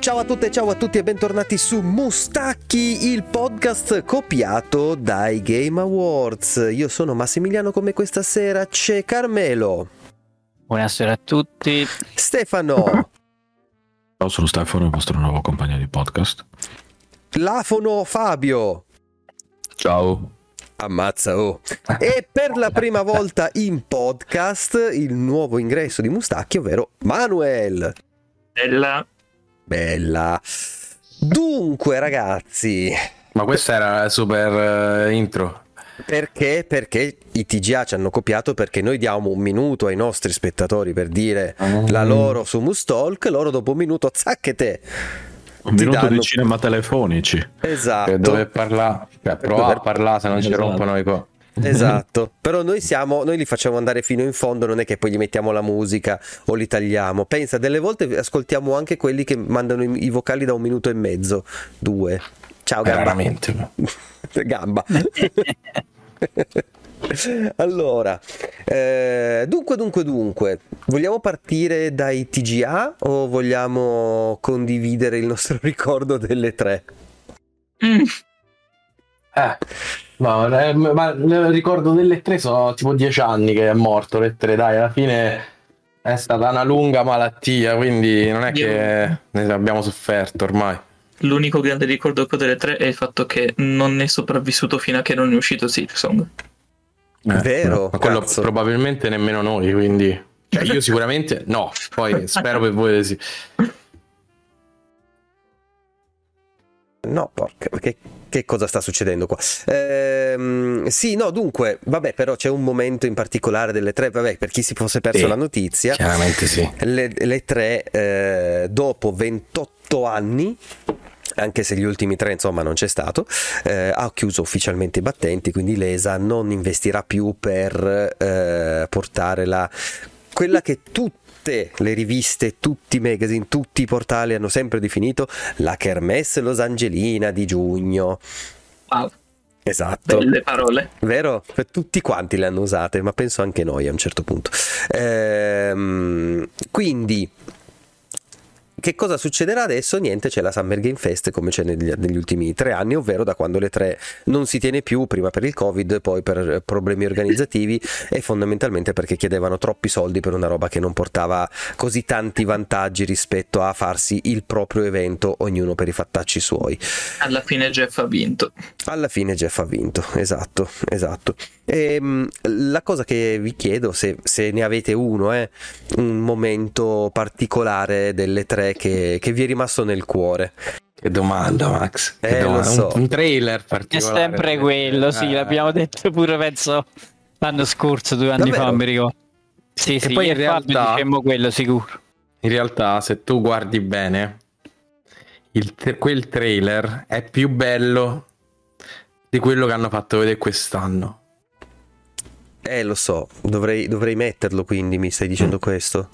Ciao a tutte, ciao a tutti e bentornati su Mustacchi, il podcast copiato dai Game Awards. Io sono Massimiliano come questa sera c'è Carmelo. Buonasera a tutti. Stefano. Ciao, sono Stefano, il vostro nuovo compagno di podcast. Lafono Fabio. Ciao. Ammazza, oh. E per la prima volta in podcast il nuovo ingresso di Mustacchi, ovvero Manuel. Bella. Bella. Dunque, ragazzi. Ma questa era la super uh, intro. Perché? Perché i TGA ci hanno copiato perché noi diamo un minuto ai nostri spettatori per dire mm. la loro su Mustalk, loro dopo un minuto zacchete. Un minuto danno... di cinema telefonici. Esatto. Dove parlare, cioè, prova a parlare se non esatto. ci rompono i co. Esatto, però noi siamo, noi li facciamo andare fino in fondo, non è che poi gli mettiamo la musica o li tagliamo. Pensa, delle volte ascoltiamo anche quelli che mandano i, i vocali da un minuto e mezzo, due. Ciao Gamba. Veramente. Gamba. allora, eh, dunque, dunque, dunque, vogliamo partire dai TGA o vogliamo condividere il nostro ricordo delle tre? Mm. Eh, no, eh, ma il ricordo delle tre sono tipo dieci anni che è morto le tre, dai, alla fine è stata una lunga malattia, quindi non è Io... che ne abbiamo sofferto ormai. L'unico grande ricordo che ho delle tre è il fatto che non è sopravvissuto fino a che non è uscito Silksong. Eh, Vero, ma quello cazzo. probabilmente nemmeno noi, quindi cioè io sicuramente no, poi spero per voi sì. No, porca, che, che, cosa sta succedendo qua? Ehm, sì, no, dunque, vabbè, però c'è un momento in particolare delle tre, vabbè, per chi si fosse perso sì, la notizia. Chiaramente sì. Le, le tre, eh, dopo 28 anni, anche se gli ultimi tre insomma non c'è stato, eh, ha chiuso ufficialmente i battenti, quindi l'ESA non investirà più per eh, portare la, quella che tutte le riviste, tutti i magazine, tutti i portali hanno sempre definito la Kermesse Los Angelina di giugno. Wow. Esatto. Belle parole. Vero? Tutti quanti le hanno usate, ma penso anche noi a un certo punto. Ehm, quindi che cosa succederà adesso? Niente, c'è la Summer Game Fest come c'è negli, negli, ultimi tre anni, ovvero da quando le tre non si tiene più, prima per il Covid, poi per problemi organizzativi e fondamentalmente perché chiedevano troppi soldi per una roba che non portava così tanti vantaggi rispetto a farsi il proprio evento, ognuno per i fattacci suoi. Alla fine Jeff ha vinto. Alla fine Jeff ha vinto, esatto, esatto. E, ehm, la cosa che vi chiedo, se, se ne avete uno, è un momento particolare delle tre che, che vi è rimasto nel cuore. Che domanda, Max. Che eh, domanda. So. Un, un, trailer particolare. È sempre quello, sì, eh. l'abbiamo detto pure penso l'anno scorso, due anni Davvero? fa, mi ricordo. Sì, e sì, poi in realtà dicemmo quello sicuro. In realtà, se tu guardi bene, il, quel trailer è più bello di quello che hanno fatto vedere quest'anno. Eh, lo so, dovrei, dovrei metterlo quindi, mi stai dicendo mm. questo?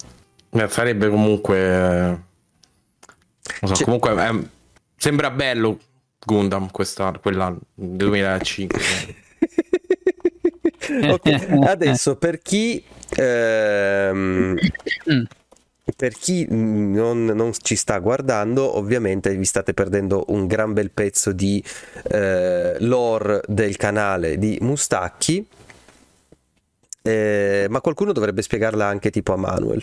Eh, sarebbe comunque... Eh, so, C'è... comunque eh, sembra bello Gundam quest'anno, quell'anno, 2005. ok, adesso per chi... Ehm, per chi non, non, ci sta guardando, ovviamente vi state perdendo un gran bel pezzo di eh, lore del canale di Mustacchi eh, ma qualcuno dovrebbe spiegarla anche tipo a Manuel.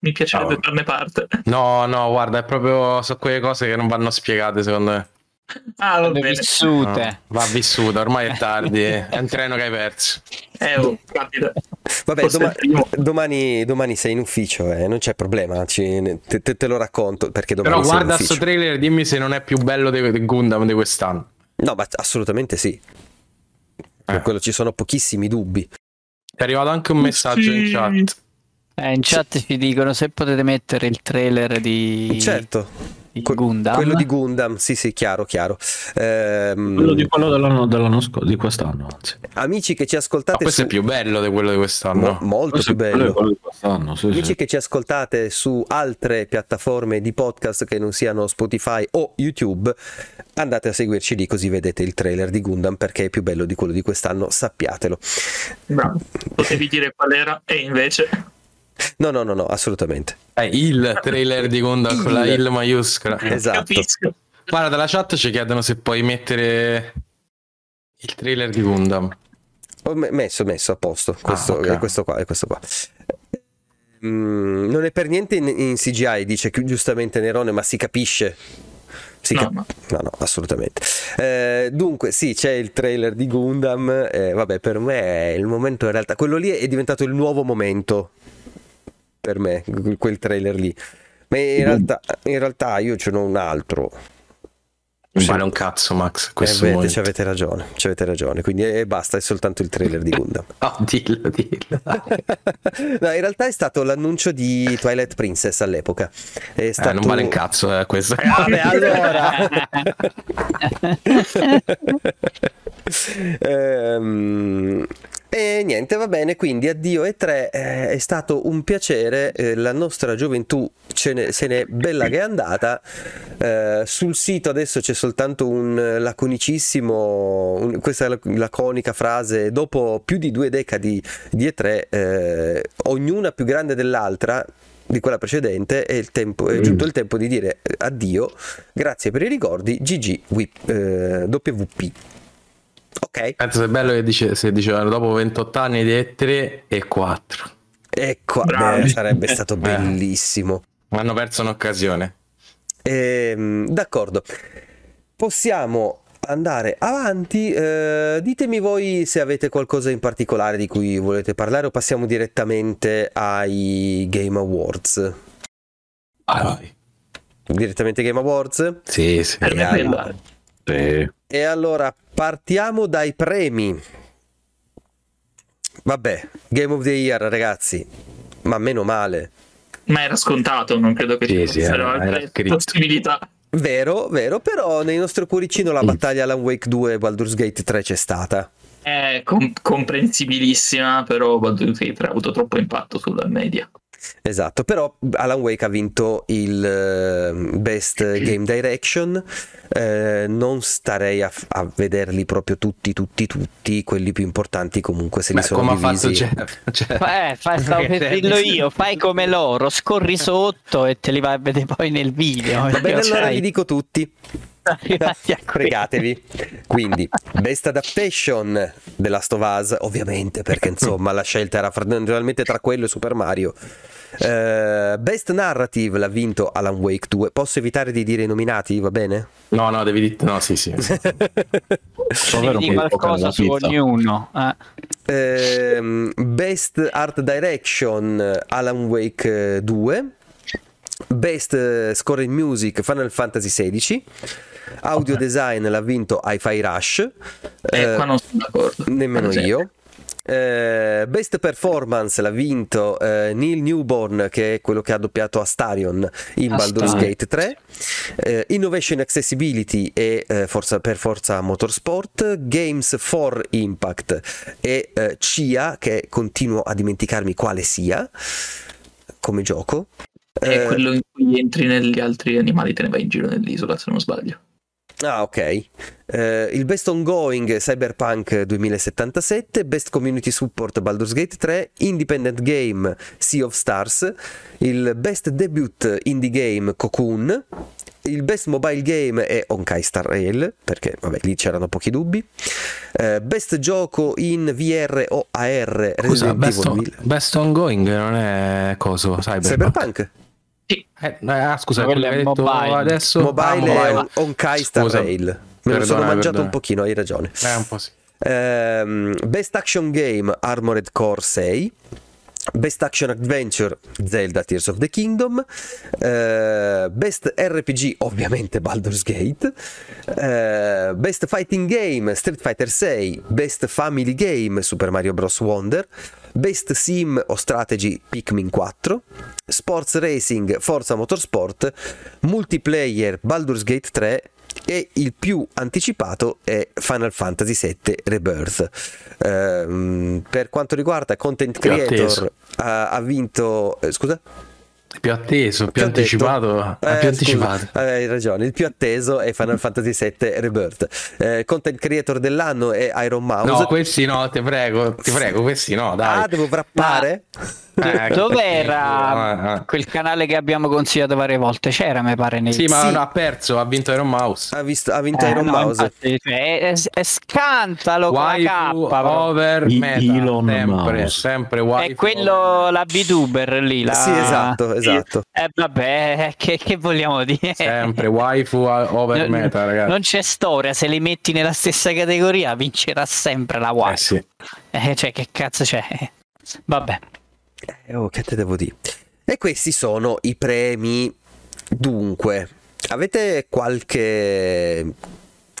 Mi piacerebbe no. farne parte. No, no, guarda, è proprio su quelle cose che non vanno spiegate secondo me. Ah, va bene. vissute. No, va vissuta, ormai è tardi, è un treno che hai perso. Eh, oh. Vabbè, doma- domani, domani, sei in ufficio, eh, non c'è problema, ci, te, te, te, lo racconto perché domani Però guarda questo trailer, dimmi se non è più bello di, di Gundam di quest'anno. No, ma assolutamente sì. Per eh. quello ci sono pochissimi dubbi. È arrivato anche un messaggio sì. in chat. Eh, in chat ci dicono se potete mettere il trailer di... Certo di Gundam. Quello di Gundam, sì, sì, chiaro, chiaro. Ehm... Quello di quello dell'anno, dell'anno scorso, di quest'anno. Anzi. Amici che ci ascoltate. Ma questo su... è più bello di quello di quest'anno. Mo- molto questo più bello. Sì, Amici sì. che ci ascoltate su altre piattaforme di podcast che non siano Spotify o YouTube, andate a seguirci lì così vedete il trailer di Gundam perché è più bello di quello di quest'anno, sappiatelo. Bravo. Potevi dire qual era e invece. No, no, no, no, assolutamente. È il trailer di Gundam il. con la il maiuscola. Esatto. Capisco. Guarda, dalla chat ci chiedono se puoi mettere il trailer di Gundam. Ho messo, messo a posto. Questo, ah, okay. questo qua, questo qua. Mm, non è per niente in, in CGI, dice giustamente Nerone, ma si capisce cap- no. no, no, assolutamente. Eh, dunque, sì, c'è il trailer di Gundam. Eh, vabbè, per me è il momento in realtà. Quello lì è diventato il nuovo momento per me, quel trailer lì. Ma in realtà, in realtà io ce n'ho un altro non vale un cazzo, Max. Questo eh, avete, avete ragione, avete ragione. Quindi eh, basta, è soltanto il trailer di Gundam. oh, dillo, dillo. no, in realtà è stato l'annuncio di Twilight Princess all'epoca. È stato... eh, non vale un cazzo, eh, questo. Eh, vabbè, allora. ehm, e niente, va bene, quindi addio e tre, eh, è stato un piacere, eh, la nostra gioventù ne, se n'è bella che è andata, eh, sul sito adesso c'è soltanto un laconicissimo, un, questa laconica frase, dopo più di due decadi di E3, eh, ognuna più grande dell'altra, di quella precedente è, tempo, è, giunto il tempo di dire addio, grazie per i ricordi, GG WP. Ok. Penso sia bello che dice, se dicevano dopo 28 anni di 3 e 4. Ecco, beh, sarebbe stato eh. bellissimo. Hanno perso un'occasione. Ehm, d'accordo. Possiamo andare avanti. Eh, ditemi voi se avete qualcosa in particolare di cui volete parlare o passiamo direttamente ai Game Awards. Ah, vai. Direttamente Game Awards? Sì, sì. E allora, sì. E allora Partiamo dai premi. Vabbè, Game of the Year, ragazzi, ma meno male. Ma era scontato, non credo che ci sì, fossero altre possibilità. Vero, vero, però nel nostro cuoricino la battaglia Alan Wake 2 e Baldur's Gate 3 c'è stata. È com- comprensibilissima, però Baldur's Gate 3 ha avuto troppo impatto sulla media. Esatto, però Alan Wake ha vinto il uh, Best Game Direction, uh, non starei a, a, vederli proprio tutti, tutti, tutti, quelli più importanti comunque se Beh, li sono come divisi. ha fatto Jeff? Cioè... Eh, fai, stavo per dirlo io, fai come loro, scorri sotto e te li vai a vedere poi nel video. Va bene, allora li dico tutti. Fregatevi. Quindi, Best Adaptation The Last of Us, ovviamente, perché insomma la scelta era fondamentalmente tra quello e Super Mario. Uh, Best Narrative l'ha vinto Alan Wake 2. Posso evitare di dire i nominati? Va bene? No, no, devi dire. No, sì, sì. devi qualcosa su ognuno. Eh. Uh, Best Art Direction Alan Wake 2. Best Score in Music Final Fantasy XVI. Audio okay. design l'ha vinto Hi-Fi Rush. Eh, eh, qua non sono d'accordo. Nemmeno io. Eh, best performance l'ha vinto eh, Neil Newborn che è quello che ha doppiato Astarion in Baldur's Gate 3 eh, Innovation Accessibility e eh, Forza, per Forza Motorsport Games for Impact e eh, CIA che continuo a dimenticarmi quale sia come gioco è eh, quello in cui entri negli altri animali te ne vai in giro nell'isola se non sbaglio Ah, ok. Uh, il Best Ongoing Cyberpunk 2077, Best Community Support Baldur's Gate 3, Independent Game Sea of Stars, il Best Debut Indie Game Cocoon, il Best Mobile Game è Honkai Star Rail, perché vabbè, lì c'erano pochi dubbi. Uh, best gioco in VR o AR Scusa, best, on, best Ongoing non è coso Cyberpunk. Cyberpunk? Sì. Eh, ah, scusa, quello che hai detto mobile. adesso. Mobile, ah, mobile. è Honkai Star Rail. Me lo sono mangiato perdona. un pochino, hai ragione. Eh, un po' sì. Um, Best Action Game Armored Core 6. Best Action Adventure Zelda Tears of the Kingdom, uh, Best RPG ovviamente Baldur's Gate, uh, Best Fighting Game Street Fighter 6, Best Family Game Super Mario Bros. Wonder, Best Sim o Strategy Pikmin 4, Sports Racing Forza Motorsport, Multiplayer Baldur's Gate 3 e il più anticipato è Final Fantasy VII Rebirth. Um, per quanto riguarda Content Creator ha, ha, vinto... Eh, scusa? più atteso, più, più anticipato, eh, più anticipato. Scusa, hai ragione, il più atteso è Final Fantasy VII Rebirth. Eh, content creator dell'anno è Iron Mouse. No, questi no, ti prego, ti prego, questi no, dai. Ah, devo wrappare? Eh, Dov'era eh, eh. quel canale che abbiamo consigliato varie volte? C'era, mi pare. Nei... Sì, ma sì. ha perso, ha vinto Iron Mouse. Ha, visto, ha vinto eh, Iron no, Mouse. Infatti, cioè, è, è, scantalo Waifu, con over meta. Elon sempre, Mouse. sempre waifu. È quello, la VTuber lì. La... Sì, esatto, esatto. Eh, vabbè, che, che vogliamo dire? Sempre waifu over meta, ragazzi. Non c'è storia, se li metti nella stessa categoria vincerà sempre la waifu. Eh sì. Eh, cioè, che cazzo c'è? Vabbè. Eh, oh, che te devo dire? E questi sono i premi. Dunque, avete qualche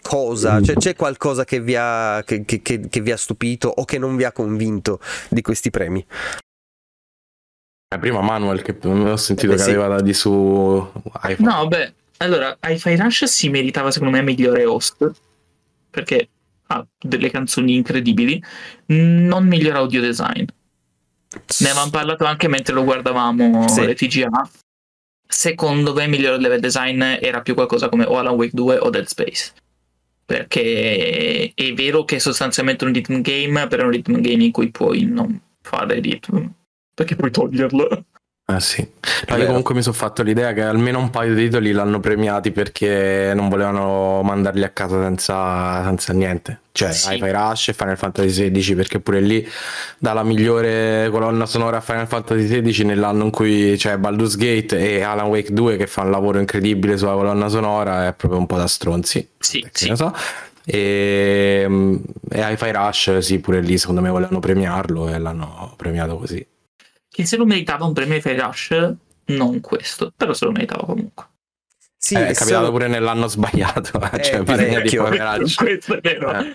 cosa? Cioè, c'è qualcosa che vi, ha, che, che, che vi ha stupito o che non vi ha convinto di questi premi? Prima Manuel che ho sentito eh, che sì. aveva di su iPhone. No, beh, allora, Hi-Fi Rush si meritava secondo me migliore host perché ha delle canzoni incredibili, non miglior audio design. Ne avevamo parlato anche mentre lo guardavamo sì. le TGA. Secondo me, miglior level design era più qualcosa come o Alan Wake 2 o Dead Space. Perché è vero che è sostanzialmente un rhythm game, però è un rhythm game in cui puoi non fare rhythm. Perché puoi toglierlo. Ah sì, no, io comunque mi sono fatto l'idea che almeno un paio di titoli l'hanno premiati perché non volevano mandarli a casa senza, senza niente. Cioè, sì. Hi-Fi Rush e Final Fantasy XVI perché pure lì dalla migliore colonna sonora a Final Fantasy XVI nell'anno in cui c'è Baldur's Gate e Alan Wake 2 che fa un lavoro incredibile sulla colonna sonora è proprio un po' da stronzi. Sì, sì. so. E, e Hi-Fi Rush sì, pure lì secondo me volevano premiarlo e l'hanno premiato così che se lo meritava un premio di Rush, non questo, però se lo meritava comunque. Sì, eh, è capitato solo... pure nell'anno sbagliato, eh, cioè parecchio. questo è vero. Eh.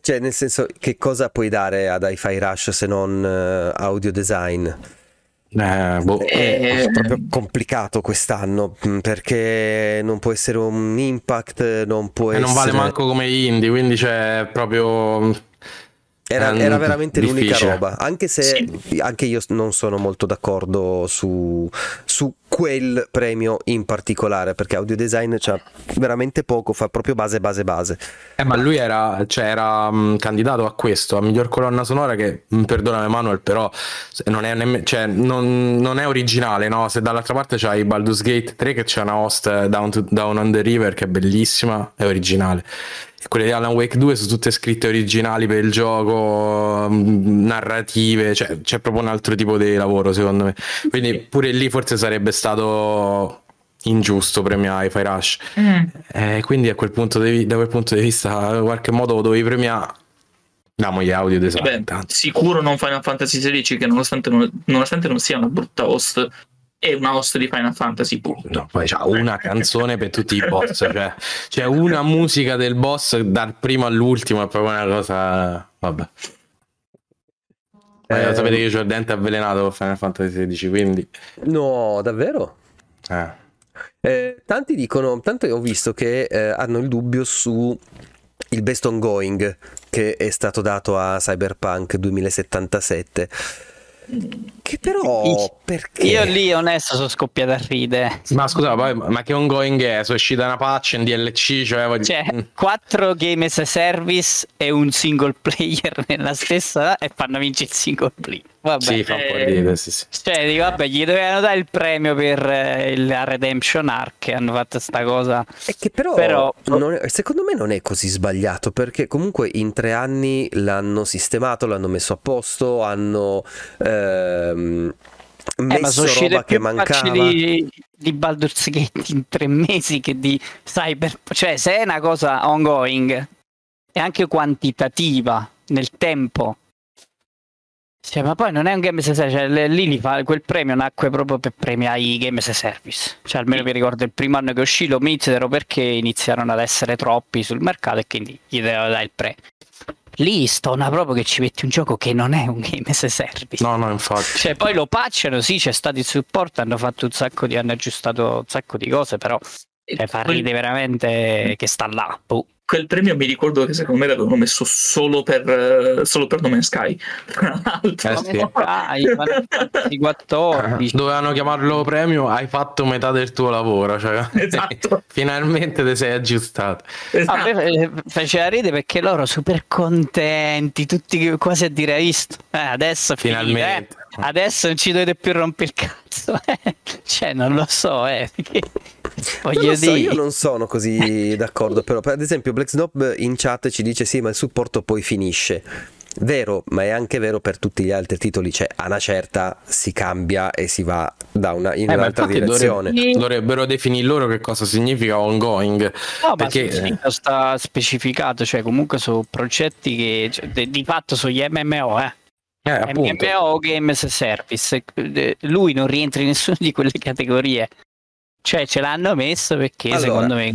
cioè, nel senso, che cosa puoi dare ad Hi-Fi Rush se non uh, audio design? Eh, boh. È eh. proprio complicato quest'anno mm, perché non può essere un impact, non può e essere. non vale manco come indie, quindi c'è proprio era, era, veramente difficile. l'unica roba, anche se sì. anche io non sono molto d'accordo su, su, quel premio in particolare, perché audio design c'ha veramente poco, fa proprio base, base, base. Eh, ma lui era, cioè, era um, candidato a questo, a miglior colonna sonora, che mm, perdonami Emanuel, però non è, nemm- cioè, non, non è originale, no? Se dall'altra parte c'hai Baldur's Gate 3 che c'è una host Down, to, Down on the River che è bellissima, è originale quelle di Alan Wake 2 sono tutte scritte originali per il gioco, mm, narrative, cioè c'è proprio un altro tipo di lavoro secondo me. Quindi pure lì forse sarebbe stato ingiusto premiare Hi-Fi Rush. Mm. Eh, quindi a quel punto di, da quel punto di vista, in qualche modo lo dovevi premiare. Diamo gli audio design. Beh, sicuro non Final Fantasy XVI che nonostante non, nonostante non sia una brutta host è una host di Final Fantasy punto. No, poi c'ha una canzone per tutti i boss, cioè c'è una musica del boss dal primo all'ultimo, è proprio una cosa... vabbè. Eh, sapete che c'ho il dente avvelenato con Final Fantasy XVI, quindi... No, davvero? Eh. Eh, tanti dicono, tanto ho visto che eh, hanno il dubbio su il best ongoing che è stato dato a Cyberpunk 2077 che però perché? Io lì onesto sono scoppiato a ridere. Ma scusa, ma, ma che ongoing è? Sono uscita una patch in DLC, cioè, voglio... cioè 4 mm. game as a service e un single player nella stessa e fanno vincere il single player. Vabbè. Sì, fa un po' ridere, sì, sì. Cioè, dico, vabbè, gli dovevano dare il premio per eh, la Redemption Arc, hanno fatto sta cosa. È che però, però... È, secondo me non è così sbagliato, perché comunque in tre anni l'hanno sistemato, l'hanno messo a posto, hanno... Ehm, messo eh, ma roba che mancava di, di Baldur's Gate in tre mesi che di Cyber cioè se è una cosa ongoing è anche quantitativa nel tempo cioè, ma poi non è un game as a service, cioè, lì fa, quel premio nacque proprio per premiare i game as a service. Cioè, almeno vi ricordo il primo anno che uscì lo misero perché iniziarono ad essere troppi sul mercato e quindi gli doveva dare il premio. Lì stona proprio che ci metti un gioco che non è un game as a service. No, no, infatti. Cioè, poi lo patchano, sì, c'è stato il supporto, hanno fatto un sacco di, hanno aggiustato un sacco di cose, però cioè, fa ridere veramente che sta là. Puh. Quel premio mi ricordo che secondo me l'avevano messo solo per, eh, solo per No Man's Sky. Tra l'altro. Eh sì. Dai, Fantasy 14. Dovevano chiamarlo premio, hai fatto metà del tuo lavoro. Cioè, Esatto. Finalmente ti sei aggiustato. Esatto. me eh, faceva ridere perché loro super contenti, tutti quasi a dire hai visto, eh, adesso finita, Finalmente. eh. adesso non ci dovete più rompere il cazzo, eh. cioè non lo so, eh, perché Non voglio so, dire, io non sono così d'accordo, però per- ad esempio Black Snob in chat ci dice sì, ma il supporto poi finisce. Vero, ma è anche vero per tutti gli altri titoli, cioè a una certa si cambia e si va da una, in Eh, un'altra direzione. dovrebbe- dovrebbero definire loro che cosa significa ongoing. no, ma perché- sul sito sta specificato, cioè comunque su progetti che cioè, di fatto sugli MMO, eh. Eh, appunto. MMO o Games as Service, eh, lui non rientra in nessuna di quelle categorie. Cioè ce l'hanno messo perché Allora, secondo me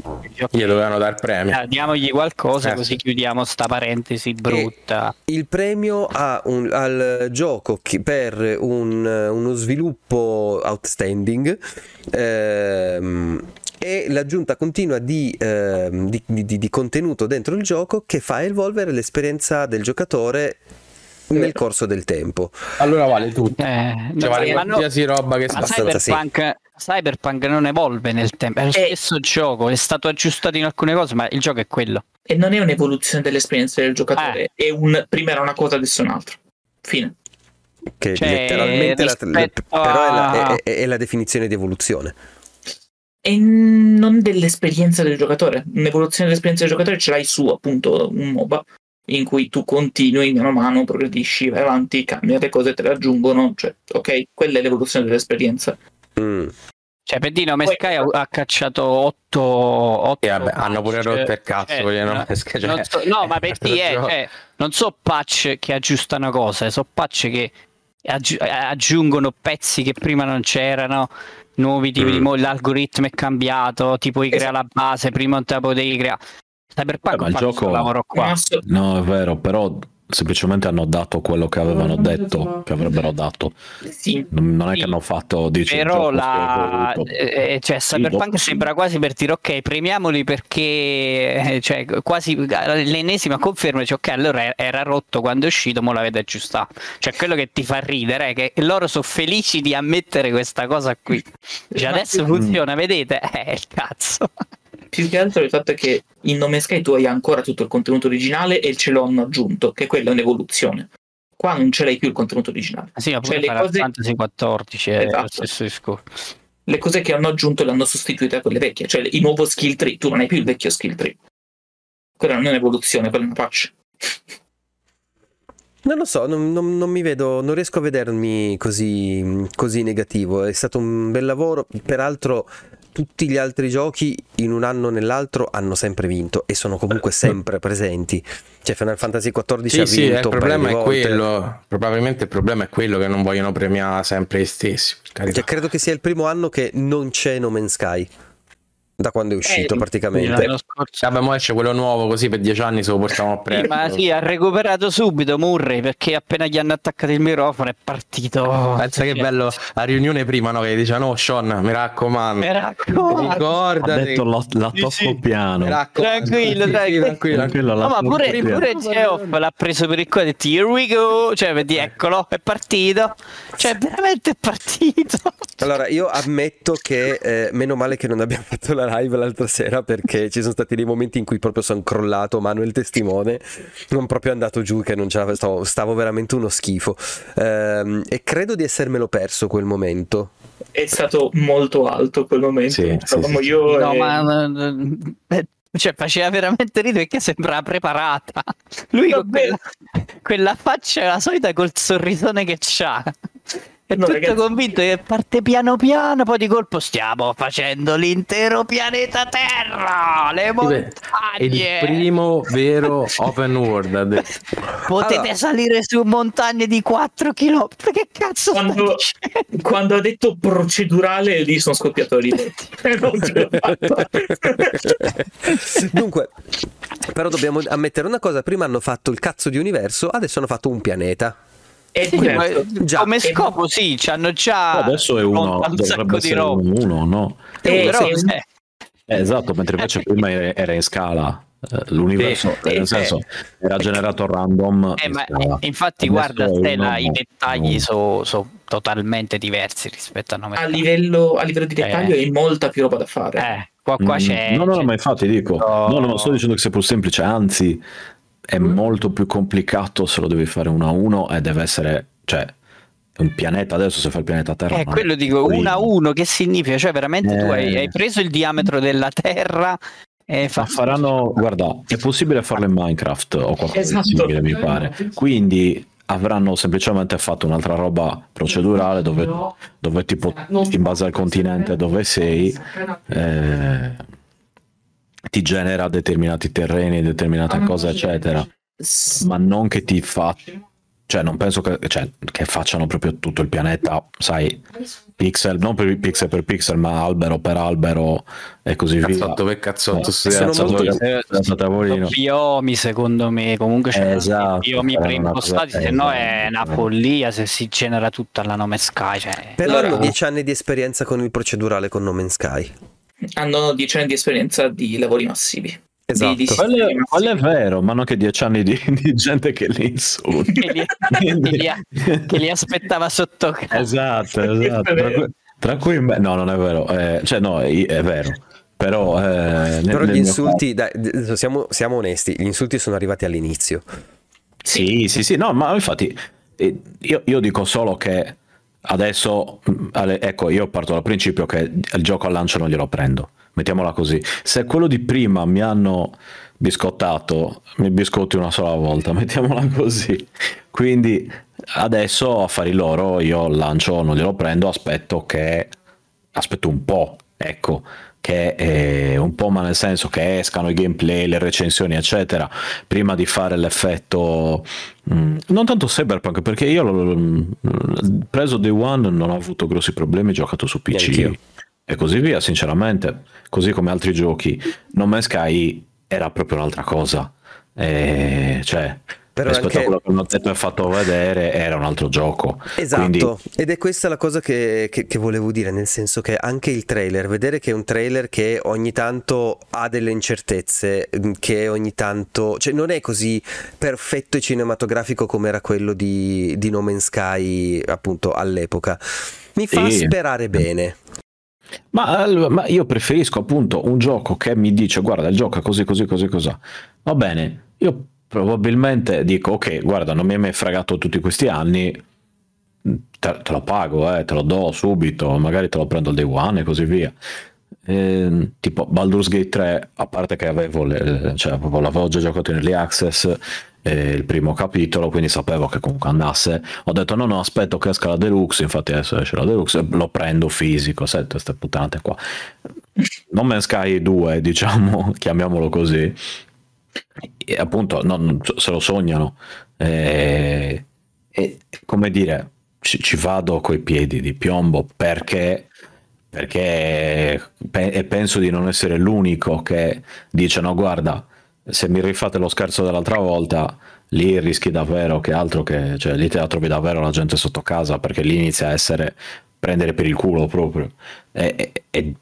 Gli dovevano dar premio. Eh, diamogli qualcosa Eh, così sì. chiudiamo sta parentesi brutta. Il premio a un- al gioco per un- uno sviluppo outstanding ehm, e l'aggiunta continua di, ehm, di- di- di contenuto dentro il gioco che fa evolvere l'esperienza del giocatore nel corso del tempo. Allora vale tutto. Eh, Cioè, vale ma no- qualsiasi roba che ma Cyberpunk, Cyberpunk non evolve nel tempo, è lo Eh. stesso gioco, è stato aggiustato in alcune cose, ma il gioco è quello. E non è un'evoluzione dell'esperienza del giocatore, Eh. è un prima era una cosa, adesso un'altra. Fine. Che Cioè, letteralmente la- rispetto però è la, a- è- è la definizione di evoluzione. E non dell'esperienza del giocatore. Un'evoluzione dell'esperienza del giocatore ce l'hai su appunto un MOBA in cui tu continui mano a mano, progredisci, vai avanti, cambia le cose, te le aggiungono. Cioè, ok, quella è l'evoluzione dell'esperienza. Mm. Cioè, per dire, Nome Poi- ha, ha cacciato 8, E vabbè, hanno pure rotto il cazzo. eh, non- no, cioè, so- no, ma per dire, gioco. cioè, non so patch che aggiustano cose, so patch che aggi- aggiungono pezzi che prima non c'erano, nuovi tipi di Mm. mo- l'algoritmo è cambiato, ti puoi creare la base, prima non te la potevi creare. Cyberpunk Eh, ma il gioco- lavoro qua. No, è vero, però semplicemente hanno dato quello che avevano detto che avrebbero dato. sì, Non è Sì. che hanno fatto dici, un Però la, voluto. eh, cioè, Cyberpunk dopo- sembra quasi per dire ok, premiamoli perché eh, cioè, quasi l'ennesima conferma, cioè, ok, allora era rotto quando è uscito, ma l'avete aggiustato. Cioè, quello che ti fa ridere è che loro sono felici di ammettere questa cosa qui. Cioè, adesso funziona, vedete? Eh, il cazzo. Più che altro il fatto è che in No Man's Sky tu hai ancora tutto il contenuto originale e ce lo hanno aggiunto, che quella è un'evoluzione. Qua non ce l'hai più il contenuto originale. Sì, ma Cioè, le cose- Fantasy 14 è lo Esatto. stesso discorso. Le cose che hanno aggiunto le hanno sostituite a quelle vecchie, cioè il nuovo skill tree, tu non hai più il vecchio skill tree. Quella non è un'evoluzione, quella è una patch. Non lo so, non, non- non mi vedo, non riesco a vedermi così, così negativo. È stato un bel lavoro. Peraltro, tutti gli altri giochi in un anno o nell'altro hanno sempre vinto e sono comunque sempre presenti. Cioè, Final Fantasy XIV Sì, ha sì, vinto. il problema è volte. quello. Probabilmente il problema è quello che non vogliono premiare sempre gli stessi. Cioè, credo che sia il primo anno che non c'è No Man's Sky. Da quando è uscito, Eh, praticamente. L'anno scorso Vabbè, mo esce quello nuovo così per dieci anni se lo portiamo a prendere. ma sì, ha recuperato subito Murray perché appena gli hanno attaccato il microfono è partito. Pensa che bello la riunione prima, no? Che dice no, Sean, mi raccomando. Mi raccomando. Ha Ricordati. detto la, la Sì, sì. piano. Tranquillo, tranquillo. tranquillo. Tranquillo, No, ma pure, piano. pure Geoff l'ha preso per il cuore e ha detto here we go, cioè vedi eccolo, è partito, cioè veramente è partito. Allora, io ammetto che eh, meno male che non abbiamo fatto la live l'altra sera perché ci sono stati dei momenti in cui proprio sono crollato, Manuel testimone, non proprio andato giù che non ce la stavo, stavo veramente uno schifo. Ehm, e credo di essermelo perso quel momento. È stato molto alto quel momento. Sì, sì, sì, io No, e- ma eh, cioè, faceva veramente ridere perché sembrava preparata. Lui con quella, quella faccia, la solita col sorrisone che c'ha. È No, tutto ragazzi. convinto che parte piano piano, poi di colpo stiamo facendo l'intero pianeta Terra, le È il montagne. primo vero open world. Potete Allora. salire su montagne di 4 km. Che cazzo Quando-? Quando ha detto procedurale, lì sono scoppiato l'ho fatta. Dunque, però dobbiamo ammettere una cosa: prima hanno fatto il cazzo di universo, adesso hanno fatto un pianeta. È Sì, diverso. Già. come scopo sì, c'hanno già Adesso è uno, un sacco di roba. un uno, no? Eh, però, sì, eh, Eh, esatto, mentre invece prima era in scala. Eh, L'universo, Sì, nel sì. senso, era generato random. Eh, ma stava- infatti, adesso guarda, Stella, i dettagli sono totalmente diversi rispetto a nome. A livello, a livello di dettaglio Eh. è molta più roba da fare. Eh, qua, qua Mm, c'è. No, no, no, c'è- ma infatti dico, No. no, no, sto dicendo che sia più semplice, anzi, è molto più complicato se lo devi fare uno a uno e deve essere, cioè, un pianeta adesso se fa il pianeta Terra. Eh, quello dico uno a uno, che significa? Cioè, veramente tu hai, Eh. hai preso il diametro della Terra e fa... Ma faranno, guarda, è possibile farlo in Minecraft o qualcosa Esatto. di simile, mi pare. Quindi avranno semplicemente fatto un'altra roba procedurale dove, dove tipo in base al continente dove sei eh, ti genera determinati terreni, determinate cose, eccetera. Ma non che ti fa, cioè non penso che, cioè, che facciano proprio tutto il pianeta, sai, pixel, non per pixel per pixel, ma albero per albero e così via. Cazzotto per cazzotto. Eh, sì, sono cazzotto tavolino. biomi secondo me comunque c'è Esatto, biomi una preimpostati se no è una esatto. follia se si genera tutta la nome sky cioè, Però Allora- hanno dieci anni di esperienza con il procedurale con No Man's Sky. Hanno 10 anni di esperienza di lavori massivi. Esatto. Di- di- Quello, è- quello è vero, ma non che dieci anni di, di gente che li insulta. che, li, che li- che li aspettava sotto casa esatto, esatto. Tra cui, tra cui me- no, non è vero. eh, cioè, no, è, è vero. Però, eh, Però nel gli insulti, dai, siamo, siamo onesti, gli insulti sono arrivati all'inizio. Sì, sì, sì, no, ma infatti eh, io, io dico solo che adesso, ecco, io parto dal principio che il gioco al lancio non glielo prendo, mettiamola così. Se quello di prima mi hanno biscottato, mi biscotti una sola volta, mettiamola così. Quindi adesso affari loro, io lancio non glielo prendo, aspetto che aspetto un po', ecco, che eh, un po', ma nel senso che escano i gameplay, le recensioni, eccetera, prima di fare l'effetto mm, non tanto cyberpunk, perché io l'ho preso Day One, non ho avuto grossi problemi, ho giocato su PC Neanch'io. e così via, sinceramente, così come altri giochi. No Man's Sky era proprio un'altra cosa. Eh, cioè, Però rispetto anche- a quello che hanno detto e fatto vedere, era un altro gioco. Esatto, Quindi- ed è questa la cosa che, che- che volevo dire, nel senso che anche il trailer, vedere che è un trailer che ogni tanto ha delle incertezze, mm, che ogni tanto, cioè non è così perfetto e cinematografico come era quello di, di No Man's Sky appunto all'epoca, mi fa Sì. sperare bene. Ma, ma io preferisco appunto un gioco che mi dice guarda il gioco è così così così così. Va bene, io probabilmente dico ok guarda non mi hai mai fregato tutti questi anni, te, te lo pago, eh, te lo do subito, magari te lo prendo al day one e così via. Ehm, tipo Baldur's Gate 3, a parte che avevo, le- cioè, l'avevo già giocato in early access, eh, il primo capitolo, quindi sapevo che comunque andasse. Ho detto no, no, aspetto che esca la deluxe, infatti adesso esce la deluxe, lo prendo fisico, sette queste puttanate qua. No Man's Sky 2, diciamo, chiamiamolo così, e appunto non- se lo sognano. Eh, e come dire, ci, ci vado coi piedi di piombo perché perché pe- e penso di non essere l'unico che dice no guarda se mi rifate lo scherzo dell'altra volta lì rischi davvero che altro che cioè lì te la trovi davvero la gente sotto casa perché lì inizia a essere prendere per il culo proprio e, e- e- e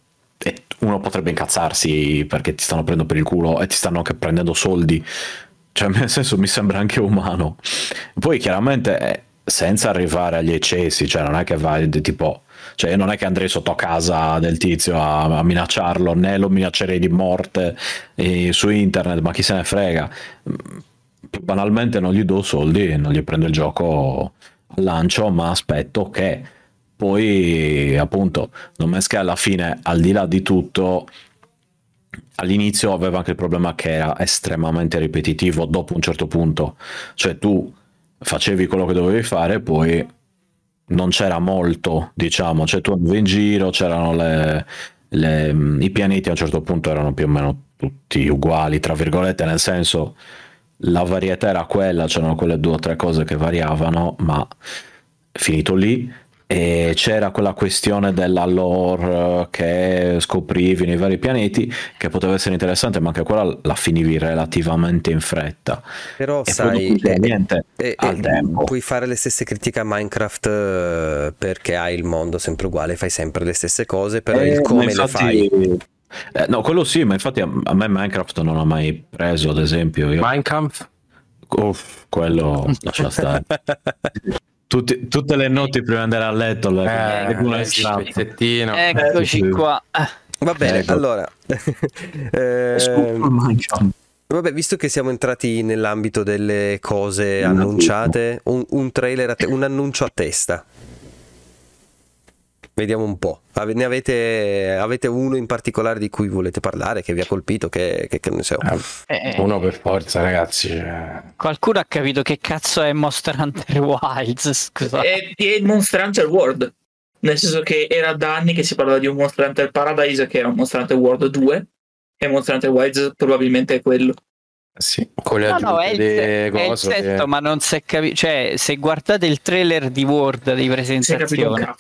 uno potrebbe incazzarsi perché ti stanno prendendo per il culo e ti stanno anche prendendo soldi. Cioè nel senso mi sembra anche umano. Poi chiaramente eh, senza arrivare agli eccessi cioè non è che vai tipo cioè non è che andrei sotto casa del tizio a, a minacciarlo né lo minaccerei di morte eh, su internet ma chi se ne frega. Mm, banalmente non gli do soldi non gli prendo il gioco al lancio ma aspetto che poi appunto non me che alla fine al di là di tutto all'inizio aveva anche il problema che era estremamente ripetitivo dopo un certo punto. Cioè tu facevi quello che dovevi fare poi non c'era molto diciamo. Cioè tu andavi in giro c'erano le, le- i pianeti a un certo punto erano più o meno tutti uguali tra virgolette nel senso la varietà era quella c'erano quelle due o tre cose che variavano ma finito lì e c'era quella questione della lore eh, che scoprivi nei vari pianeti che poteva essere interessante ma anche quella la finivi relativamente in fretta Però e sai, eh, niente eh, al eh, tempo puoi fare le stesse critiche a Minecraft eh, perché hai il mondo sempre uguale, fai sempre le stesse cose, però Eh, il come le infatti- fai. Eh, no, quello sì, ma infatti a, a me Minecraft non ha mai preso, ad esempio. Io, Minecraft? Uff, quello lascia stare. Tutti- tutte le notti prima di andare a letto, le, Eh, le gule il strane. pezzettino. Eccoci sì. qua. Va bene, Ecco. allora. eh, vabbè, visto che siamo entrati nell'ambito delle cose annunciate, un, un trailer, a te- un annuncio a testa. Vediamo un po'. Ne avete, avete uno in particolare di cui volete parlare, che vi ha colpito, che, che- che ne so. Eh, Uno per forza, ragazzi. cioè. Qualcuno ha capito che cazzo è Monster Hunter Wilds? Scusa. È, è Monster Hunter World. Nel senso che era da anni che si parlava di un Monster Hunter Paradise che era un Monster Hunter World 2 e Monster Hunter Wilds probabilmente è quello. Sì, con le No, no, è il, è il che- ma non si è capito. Cioè, se guardate il trailer di Word di presentazione,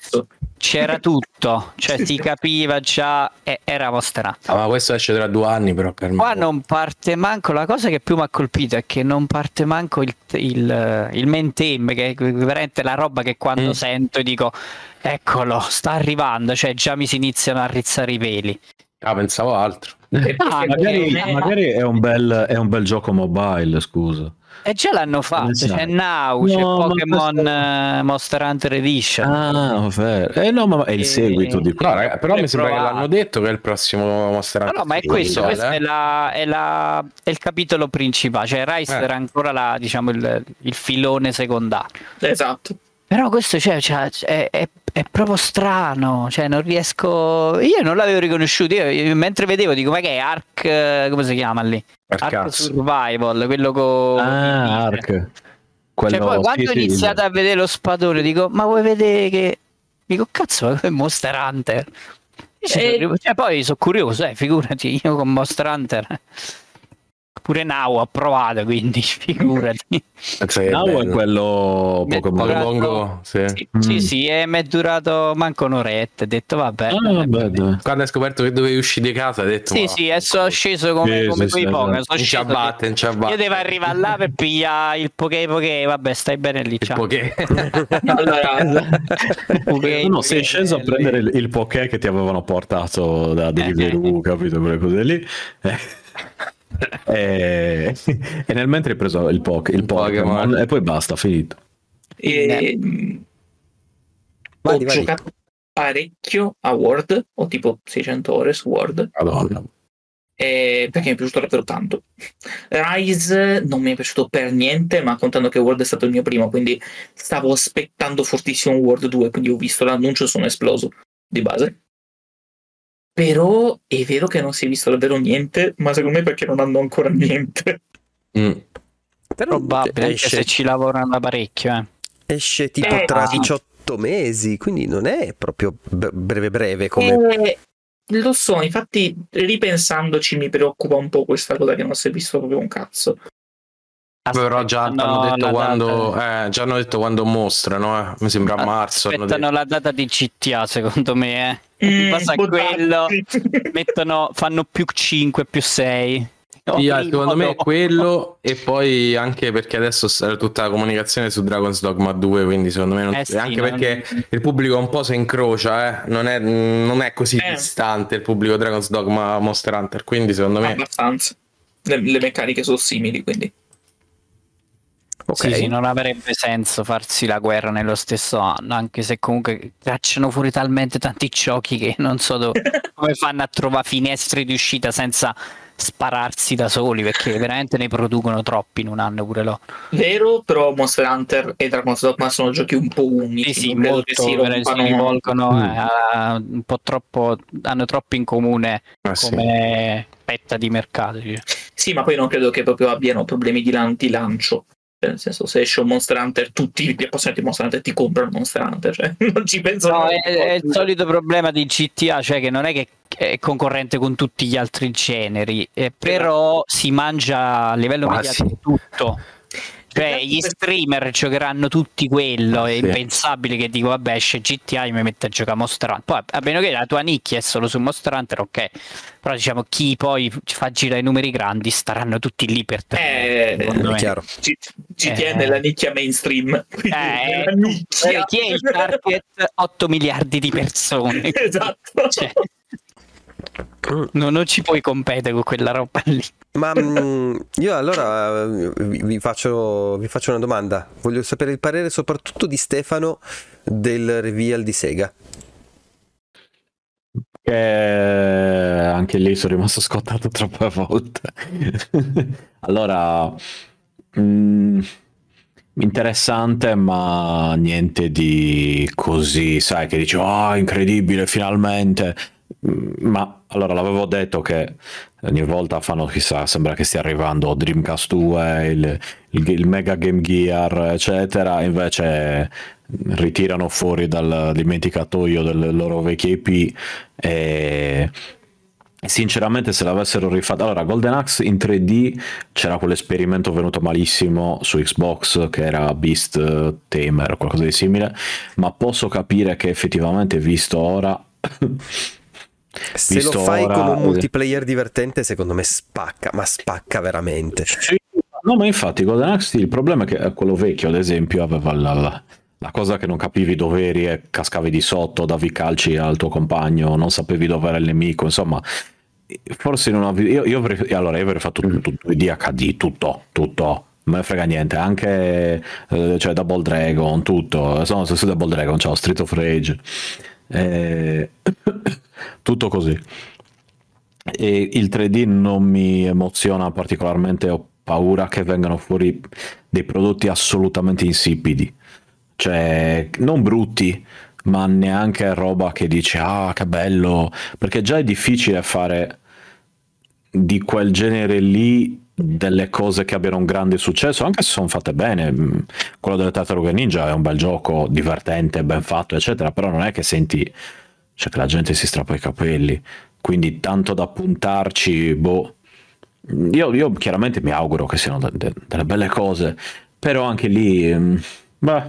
c'era tutto. Cioè, si capiva già, e- era Hunter. Ah, ma questo esce tra due anni, però per me. Qua non parte manco, la cosa che più mi ha colpito è che non parte manco il, il, il main team, che è veramente la roba che quando Mm. sento dico, eccolo, sta arrivando, cioè già mi si iniziano a rizzare i peli. Ah, pensavo altro. E Ah, Magari, Eh, magari è, un bel, è un bel gioco mobile, scusa. E già l'hanno fatto, Esatto. c'è Now, c'è No, ma Pokémon questo- eh, Monster Hunter Edition. Ah, vero. Eh no, ma è il Eh, seguito di No, raga, però mi sembra che provato. l'hanno detto che è il prossimo Monster No, Hunter. no, ma è questo, questo eh. è, la- è la- è il capitolo principale, cioè Rice Eh. era ancora la- diciamo, il, il filone secondario. Esatto. Però questo cioè, cioè, è, è- è proprio strano, cioè non riesco... Io non l'avevo riconosciuto, io, io mentre vedevo dico ma che è Ark... come si chiama lì? Ark. Survival, quello con... Ah, Ark. Quello, Cioè, poi quando ho iniziato a vedere lo spadone dico ma vuoi vedere che... Dico cazzo, ma è Monster Hunter? Io ci Eh. Cioè, poi sono curioso, eh, figurati, io con Monster Hunter... Pure Now ho provato, quindi figurati. Penso che è Now è bello. quello è Pokémon. Go, sì. Sì, Mm. sì, sì, e mi è durato manco un'oretta. Ho detto, vabbè. Ah, vabbè. Quando hai scoperto che dovevi uscire di casa, hai detto. Sì, sì, e sono sceso come, Sì, come sì, quei sì, Pokémon. Sono In sceso ciabatte, in che- ciabatte. Io devo arrivare là per pigliare il Poké Poké. Vabbè, stai bene lì. Il Ciao. Poké. Allora, Poké, No, no, sei sceso a prendere il, il Poké che ti avevano portato da Deliveroo, capito? Quelle cose lì. E, e nel mentre hai preso il, Poké, il Pokémon Pokémon. e poi basta, finito. e, mh, Vai, ho vai. giocato parecchio a Word, ho tipo 600 ore su Word, Madonna. eh, perché mi è piaciuto davvero tanto. Rise non mi è piaciuto per niente, ma contando che Word è stato il mio primo, quindi stavo aspettando fortissimo Word 2, quindi ho visto l'annuncio e sono esploso di base. Però è vero che non si è visto davvero niente, ma secondo me perché non hanno ancora niente. Mm. Però Probabile, esce, se ci lavorano parecchio. Eh. esce tipo Eh, tra sì. 18 mesi, quindi non è proprio breve breve come... Eh, lo so, infatti ripensandoci mi preoccupa un po' questa cosa che non si è visto proprio un cazzo. Però già hanno detto la quando. data- Eh, già hanno detto quando mostrano, eh. Mi sembra a marzo. hanno Aspettano detto. la data di GTA, secondo me. Eh. Mm, In base a può quello, mettono, fanno più 5, più 6. Sì, ah, secondo me è quello e poi anche perché adesso è tutta la comunicazione su Dragon's Dogma 2 quindi secondo me non... Eh sì, anche non- perché il pubblico un po' si incrocia eh? non, è, non è così Eh. distante il pubblico Dragon's Dogma Monster Hunter quindi secondo me Abbastanza. Le, le meccaniche sono simili, quindi. Ok. Sì, sì, non avrebbe senso farsi la guerra nello stesso anno, anche se comunque cacciano fuori talmente tanti giochi che non so dove- come fanno a trovare finestre di uscita senza spararsi da soli, perché veramente ne producono troppi in un anno pure loro. Vero, però Monster Hunter e Dragon's Dogma sono giochi un po' unici. Sì, sì, molto, si rivolgono Mm. eh, un po' troppo, hanno troppo in comune sì. come fetta di mercato. cioè. Sì, ma poi non credo che proprio abbiano problemi di, lan- di lancio. Cioè, nel senso, se esce un Monster Hunter, tutti gli appassionati di Monster Hunter ti comprano Monster Hunter. Cioè, non ci pensano. No, è, è il solito problema di GTA, cioè che non è che è concorrente con tutti gli altri generi, eh, però si mangia a livello Ah, mediatico tutto. Cioè, gli streamer giocheranno tutti quello, è Sì. impensabile che dico vabbè esce GTA e mi metto a giocare a Monster Hunter. Poi a meno che la tua nicchia è solo su Monster Hunter, ok. Però diciamo chi poi fa girare i numeri grandi staranno tutti lì per te. Eh, me. Chiaro. G- GTA Eh. è nella nicchia mainstream. quindi Eh, nella nicchia. Eh, chi è il target? 8 miliardi di persone. esatto. Cioè, No, non ci puoi competere con quella roba lì. Ma mm, io allora eh, vi faccio, vi faccio una domanda. Voglio sapere il parere soprattutto di Stefano del reveal di Sega. Che anche lì sono rimasto scottato troppe volte. allora, mm, interessante, ma niente di così, sai, che dici, oh, incredibile, finalmente. Mm, Ma allora l'avevo detto che ogni volta fanno, chissà, sembra che stia arrivando Dreamcast 2, il, il- il Mega Game Gear, eccetera, invece ritirano fuori dal dimenticatoio delle loro vecchie IP e sinceramente se l'avessero rifatto allora Golden Axe in 3D c'era quell'esperimento venuto malissimo su Xbox che era Beast eh, Tamer o qualcosa di simile ma posso capire che effettivamente visto ora Se Visto lo fai ora- con un multiplayer divertente, secondo me spacca, ma spacca veramente. Sì, no, ma infatti Golden Axe il problema è che quello vecchio, ad esempio, aveva la, la- la cosa che non capivi i doveri e cascavi di sotto, davi calci al tuo compagno, non sapevi dove era il nemico, insomma, forse non avevi... Io, io avrei, allora, io avrei fatto tutto, tutto, di HD, tutto, tutto. Non me frega niente, anche eh, cioè Double Dragon, tutto. Sono stesso Double Dragon, ciao, Street of Rage. Eh, tutto così. E il 3D non mi emoziona particolarmente, ho paura che vengano fuori dei prodotti assolutamente insipidi, cioè non brutti, ma neanche roba che dice ah che bello, perché già è difficile fare di quel genere lì delle cose che abbiano un grande successo, anche se sono fatte bene. Mm, Quello delle Tartarughe Ninja è un bel gioco, divertente, ben fatto, eccetera, però non è che senti cioè che la gente si strappa i capelli, quindi tanto da puntarci, boh. Io, io chiaramente mi auguro che siano de- de- delle belle cose, però anche lì, mm, beh,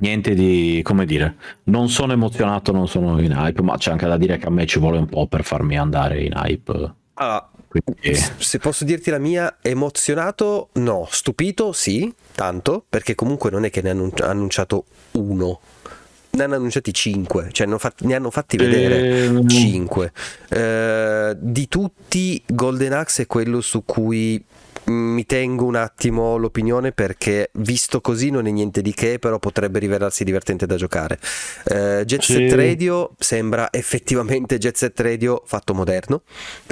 niente di, come dire, non sono emozionato, non sono in hype, ma c'è anche da dire che a me ci vuole un po' per farmi andare in hype. Allora, Quindi, se posso dirti la mia, emozionato no, stupito sì, tanto, perché comunque non è che ne hanno annunciato uno, ne hanno annunciati cinque, cioè ne hanno fatti, ne hanno fatti vedere Ehm, cinque. Eh, di tutti, Golden Axe è quello su cui mm, mi tengo un attimo l'opinione perché visto così non è niente di che, però potrebbe rivelarsi divertente da giocare. Eh, Jet Sì. Set Radio sembra effettivamente Jet Set Radio fatto moderno.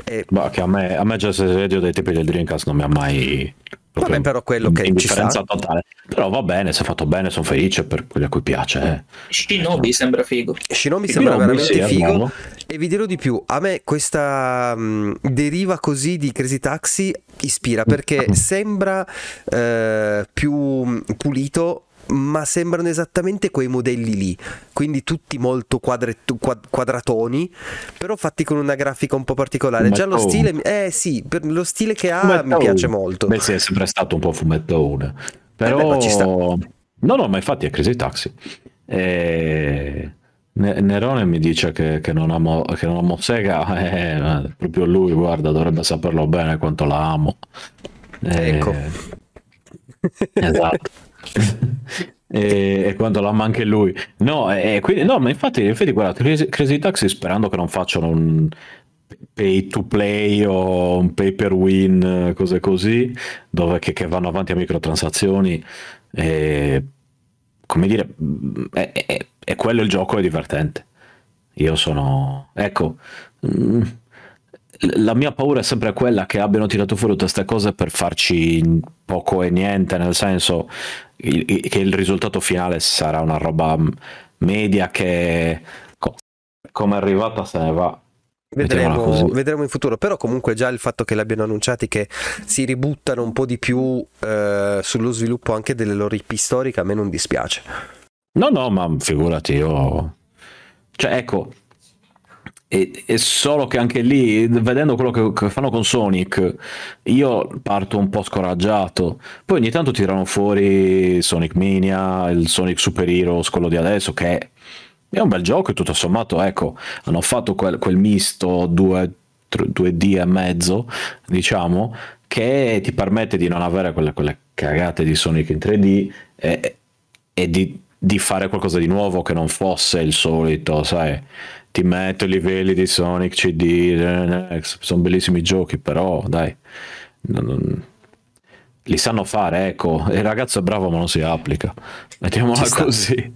E Bah, che a me, a me già se radio dei tipi del Dreamcast non mi ha mai Vabbè, però quello che ci sta. totale però va bene se è fatto bene sono felice per quelli a cui piace eh. Shinobi sembra figo. Shinobi Sì, sembra Shinobi, veramente sì, figo e vi dirò di più, a me questa mh, deriva così di Crazy Taxi ispira perché sembra eh, più mh, pulito ma sembrano esattamente quei modelli lì. Quindi tutti molto quadre- quad- quadratoni però fatti con una grafica un po' particolare. Già lo stile eh sì lo stile che ha mi Fumettone. piace molto. Beh sì è sempre stato un po' fumettone però Eh beh, ma ci sta. no no ma infatti è Crazy Taxi. E... Ne- Nerone mi dice che, che non amo, che non amo Sega. Eh, proprio lui guarda dovrebbe saperlo bene quanto la amo. Eh, Ecco. esatto e, e quando l'ama anche lui. No, e, quindi, no ma infatti, infatti guarda Crazy, Crazy Taxi sperando che non facciano un pay to play o un pay per win cose così dove che, che vanno avanti a microtransazioni e, come dire è, è- è quello il gioco è divertente. Io sono ecco mm, la mia paura è sempre quella che abbiano tirato fuori tutte queste cose per farci poco e niente, nel senso il- che il risultato finale sarà una roba media che co- come è arrivata se ne va. Vedremo, vedremo in futuro, però comunque già il fatto che l'abbiano annunciati che si ributtano un po' di più eh, sullo sviluppo anche delle loro IP storiche a me non dispiace. No, no, ma figurati, io... Cioè, ecco, è, è solo che anche lì, vedendo quello che, che fanno con Sonic, io parto un po' scoraggiato. Poi ogni tanto tirano fuori Sonic Mania, il Sonic Super Heroes, quello di adesso, che è un bel gioco e tutto sommato, ecco, hanno fatto quel, quel misto 2, 2D e mezzo, diciamo, che ti permette di non avere quelle, quelle cagate di Sonic in 3D e, e di di fare qualcosa di nuovo che non fosse il solito, sai, ti metto i livelli di Sonic CD, sono bellissimi giochi, però dai, non- non- li sanno fare, ecco, il ragazzo è bravo ma non si applica, mettiamola così.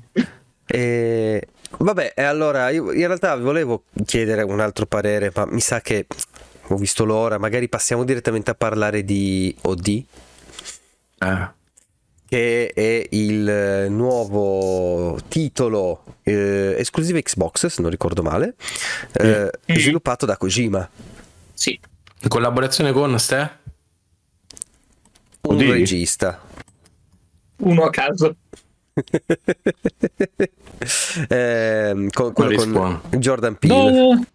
E... Vabbè, e allora io in realtà volevo chiedere un altro parere, ma mi sa che ho visto l'ora, magari passiamo direttamente a parlare di OD, Eh. Che è il eh, nuovo titolo eh, esclusivo Xbox, se non ricordo male, eh, Mm. sviluppato da Kojima, Sì, In collaborazione con Ste? un OD? regista. uno a caso. Ehm, con, quello con Respawn. Jordan Peele.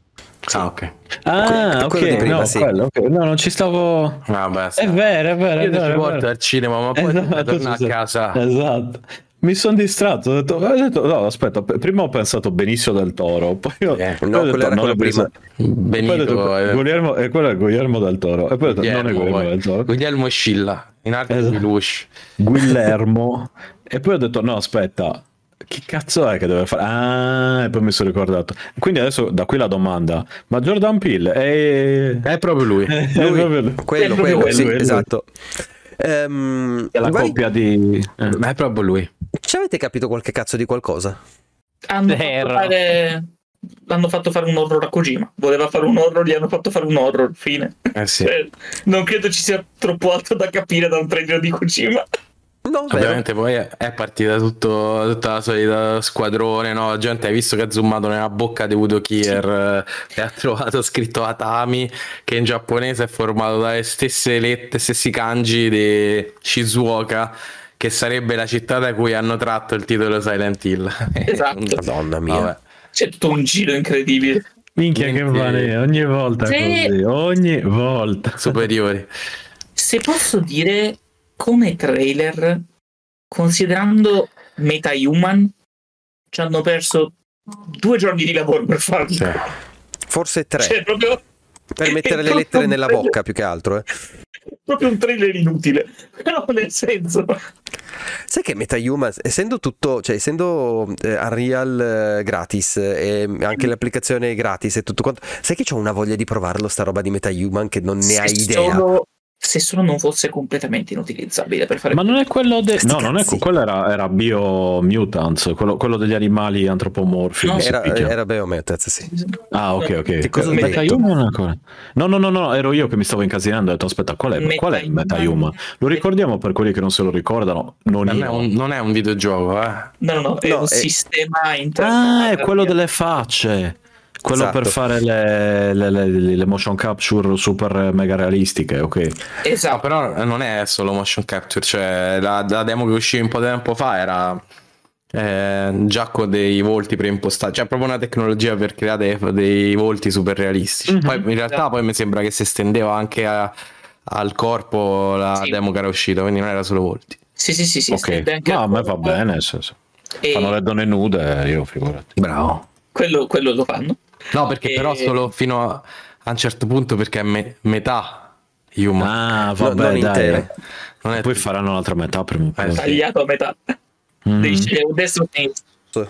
Ah, ok. Ah, Que- ok, prima, no, sì. quello, ok. no, non ci stavo... Vabbè, È vero, è vero, è Io ti vero, è porto al cinema, ma poi Esatto, torno sì, a sì. casa. Esatto. Mi sono distratto, ho detto, ho detto- no, aspetta, prima ho pensato Benicio del Toro, poi ho, Eh, poi no, ho detto, era non è Benicio- Benito, detto, eh, Guglielmo, e quello è Guglielmo del Toro, e poi ho detto, non è Guglielmo, Guglielmo poi. del Toro, Guglielmo Scilla, in arte Esatto. di luce. Guillermo, e poi ho detto, no, aspetta, che cazzo è che deve fare? Ah, e poi mi sono ricordato. Quindi adesso da qui la domanda, ma Jordan Peele è... È proprio lui. è Lui. proprio lui. Quello, È proprio quello, sì, è lui. esatto. Ehm, È la vai- coppia di... eh. Ma è proprio lui. Ci avete capito qualche cazzo di qualcosa? Hanno fatto fare... L'hanno fatto fare un horror a Kojima. Voleva fare un horror, gli hanno fatto fare un horror. Fine. Eh sì. Eh, non credo ci sia troppo altro da capire da un trailer di Kojima. No. Ovviamente poi è- partita tutto, tutta la solita squadrone, no? La gente hai visto che ha zoomato nella bocca di Udo Kier eh, e ha trovato scritto Atami che in giapponese è formato dalle stesse lettere, stessi kanji di Shizuoka che sarebbe la città da cui hanno tratto il titolo Silent Hill. Esatto. Madonna mia. Vabbè. C'è tutto un giro incredibile. Minchia che Niente. male, ogni volta Sì. così, ogni volta. Superiori. Se posso dire, come trailer, considerando MetaHuman, ci hanno perso due giorni di lavoro per farlo. Cioè, Forse tre. Cioè, proprio, per mettere le lettere nella trailer- bocca più che altro. Eh. proprio un trailer inutile. Però nel senso... Sai che MetaHuman, essendo tutto, cioè essendo eh, Unreal eh, gratis e anche l'applicazione gratis e tutto quanto, sai che ho una voglia di provarlo sta roba di MetaHuman che non ne hai idea. Solo, se solo non fosse completamente inutilizzabile per fare... Ma non è quello de- Sti No, non è quello era, era Biomutants, quello, quello degli animali antropomorfi. No, Era, era Beometaz, sì. Ah, ok, ok. Che cosa ho Meta detto? Human ancora? No, no, no, no, ero io che mi stavo incasinando. Ho detto, aspetta, qual è, qual è Meta- MetaHuman? Lo ricordiamo per quelli che non se lo ricordano? Non non, è un, non è un videogioco, eh. No, no, no, è No, un è- sistema interno. Ah, è quello delle facce. Quello Esatto. per fare le, le- le- le motion capture super mega realistiche, ok. No, Esatto. però non è solo motion capture, cioè la, la demo che uscì un po' di tempo fa era eh, già con dei volti preimpostati, cioè proprio una tecnologia per creare dei, dei volti super realistici. Mhm. Poi in realtà poi mi sembra che si estendeva anche a- al corpo la Sì. demo che era uscita, quindi non era solo volti. Sì, sì, sì, sì. Ok, stende anche no, a me va bene. nel senso. E Fanno le donne nude, io figurati. Bravo. quello, quello lo fanno. No, perché E- però solo fino a, a un certo punto perché è me- metà human. Ah, vabbè, non dai. intero. non è Poi faranno un'altra metà prima o poi. Eh. Tagliato a metà. Mm. Devi scegliere un destro o.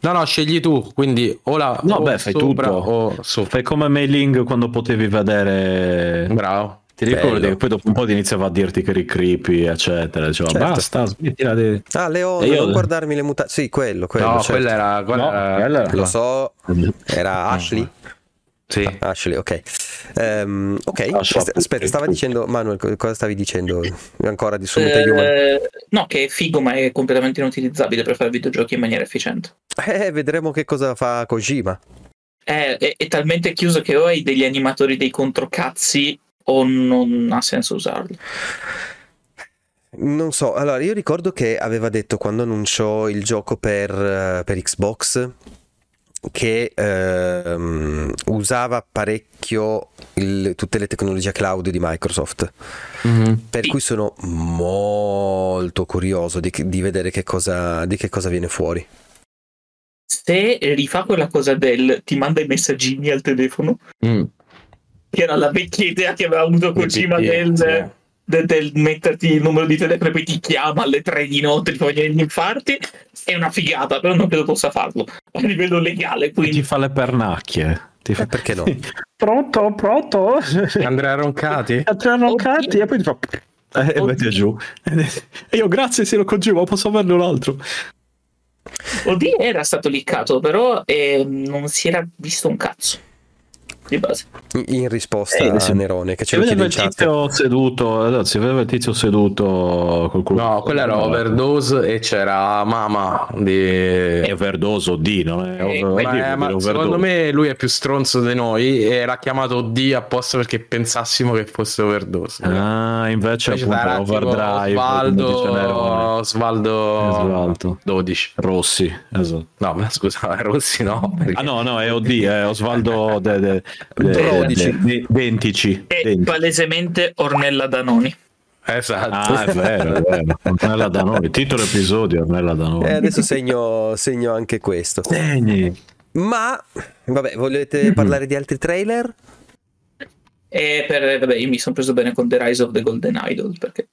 No, no, scegli tu, quindi o la No, o beh, fai sopra tutto. o sopra. Fai come Mailing quando potevi vedere. Bravo. Ti ricordi Bello. che poi dopo un po' ti iniziava a dirti che eri creepy, eccetera. Diceva, Certo. basta, smettila di. Ah, Leone, E io- non guardarmi le mutande. Sì, quello, quello. no, certo. quella era, quella No, era- quella era- Lo so, era Ashley. Sì. Ashley, ok. Ehm, ok, Ah, Aspetta, aspetta, stava dicendo Manuel, co- cosa stavi dicendo ancora di su MetaHuman? Eh, no, che è figo, ma è completamente inutilizzabile per fare videogiochi in maniera efficiente. Eh, vedremo che cosa fa Kojima. È, è- è talmente chiuso che o hai degli animatori dei controcazzi o non ha senso usarli. Non so, allora io ricordo che aveva detto quando annunciò il gioco per, eh, per Xbox che ehm, usava parecchio il- tutte le tecnologie cloud di Microsoft. Mhm. Per cui sono molto curioso di, di vedere che cosa, di che cosa viene fuori. Se rifà quella cosa del ti manda i messaggini al telefono, Mm. Che era la vecchia idea che aveva avuto Kojima del sì. de- del metterti il numero di telefono e poi ti chiama alle 3 di notte ti fa venire gli infarti è una figata, però non credo possa farlo a livello legale. Ti Quindi fa le pernacchie. Ti fa... Perché no? Pronto, pronto? Andrea Roncati? Andrea Roncati e poi ti fa... Eh, e Oddio. mette giù. E io grazie se lo congiuro, ma posso averne un altro. OD era stato liccato, però eh, non si era visto un cazzo di base. In- In risposta Eh, a Nerone che ce Si lo vedeva chiede il in chat. tizio seduto, allora, si vedeva il tizio seduto col culo. No, quella era overdose e c'era Mama di... È overdoso D, non è Eh, Ma, vuol eh, dire ma overdose. secondo me lui è più stronzo di noi e l'ha chiamato D apposta perché pensassimo che fosse overdose. Ah, invece Invece appunto era overdrive. Osvaldo Osvaldo. 12. Rossi, esatto. No, ma scusa, Rossi no. perché- Ah no, no, è OD, è Osvaldo de, de, de- de- Dentici. E Denti. palesemente Ornella Danoni. Esatto. Ah, è vero, è vero. Ornella Danoni, titolo episodio Ornella Danoni. E Eh, adesso segno, segno anche questo. Segni. Ma, vabbè, volete Mhm. parlare di altri trailer? E per, vabbè, io mi sono preso bene con The Rise of the Golden Idol perché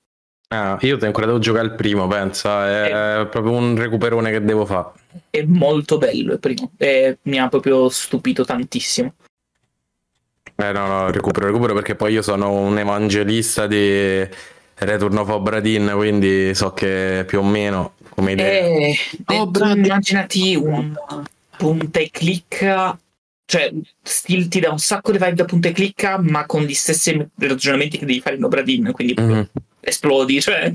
Ah, io ancora devo giocare il primo, pensa. È proprio un recuperone che devo fare. è molto bello il primo e mi ha proprio stupito tantissimo. Eh no, no, recupero, recupero perché poi io sono un evangelista di Return of Obra Dinn, quindi so che più o meno come idea. E Oh, Brad- immaginati un punta e clicca, cioè Steel ti dà un sacco di vibe da punta e clicca, ma con gli stessi ragionamenti che devi fare in Obradin, quindi Mhm. esplodi, cioè.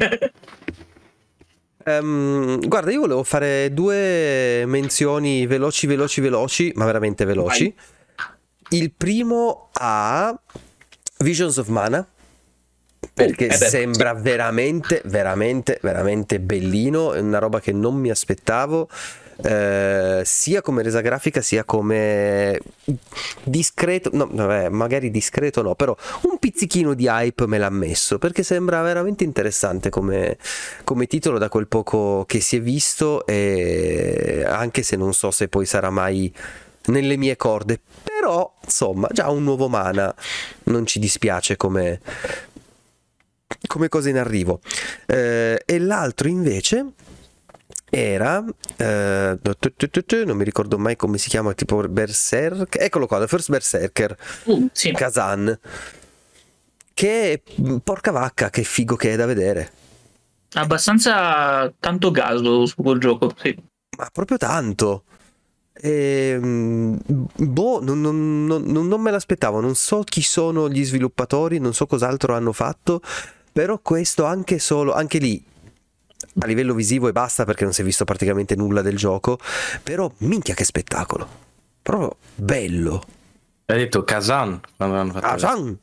Ehm, guarda, io volevo fare due menzioni veloci, veloci, veloci, ma veramente veloci. Il primo a Visions of Mana. Perché Eh sembra veramente, veramente, veramente bellino. È una roba che non mi aspettavo. eh, sia come resa grafica sia come discreto no vabbè, magari discreto no però un pizzichino di hype me l'ha messo perché sembra veramente interessante come, come titolo da quel poco che si è visto e anche se non so se poi sarà mai nelle mie corde. Però insomma già un nuovo mana. Non ci dispiace come come cosa in arrivo. Eh, e l'altro invece era eh, non mi ricordo mai come si chiama tipo Berserk eccolo qua The First Berserker. Uh, sì. Kazan. Che porca vacca che figo che è da vedere. Abbastanza tanto gaso su quel gioco, sì. ma proprio tanto Ehm, boh non, non- non- non- me l'aspettavo non so chi sono gli sviluppatori non so cos'altro hanno fatto però questo anche solo anche lì a livello visivo e basta perché non si è visto praticamente nulla del gioco però minchia che spettacolo proprio bello. Hai detto Kazan quando hanno fatto Kazan!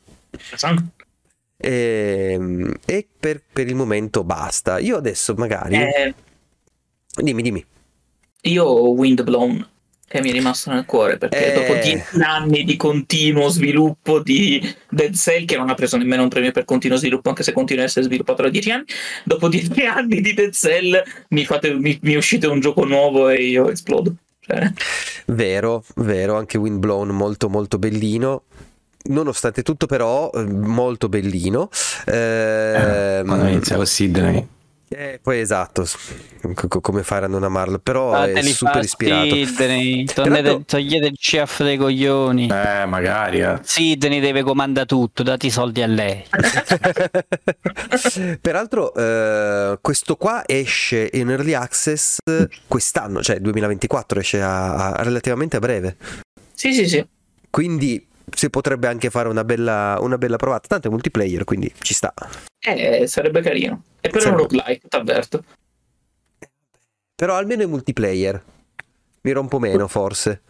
Ehm, e per, per il momento basta. Io adesso magari Eh, dimmi dimmi. Io ho Windblown che mi è rimasto nel cuore perché Eh. dopo dieci anni di continuo sviluppo di Dead Cell che non ha preso nemmeno un premio per continuo sviluppo anche se continua a essere sviluppato da dieci anni dopo dieci anni di Dead Cell mi, fate, mi, mi uscite un gioco nuovo e io esplodo Cioè, Vero, vero, anche Windblown molto molto bellino. Nonostante tutto, però, eh, molto bellino. Ehm, Quando inizia con Sidney. Eh, poi esatto, come fare a non amarlo, però Ah, è super fa ispirato. Sidney, Peraltro- togliete, togliete il chef dei coglioni. Eh, magari. eh. Sidney deve comandare tutto, date i soldi a lei. Peraltro, eh, questo qua esce in early access quest'anno, cioè 2024, esce a, a- relativamente a breve. sì sì sì Quindi si potrebbe anche fare una bella, una bella provata. Tanto è multiplayer, quindi ci sta. eh, sarebbe carino e però è un Sarebbe- roguelike t'avverto Però almeno è multiplayer. Mi rompo meno, forse.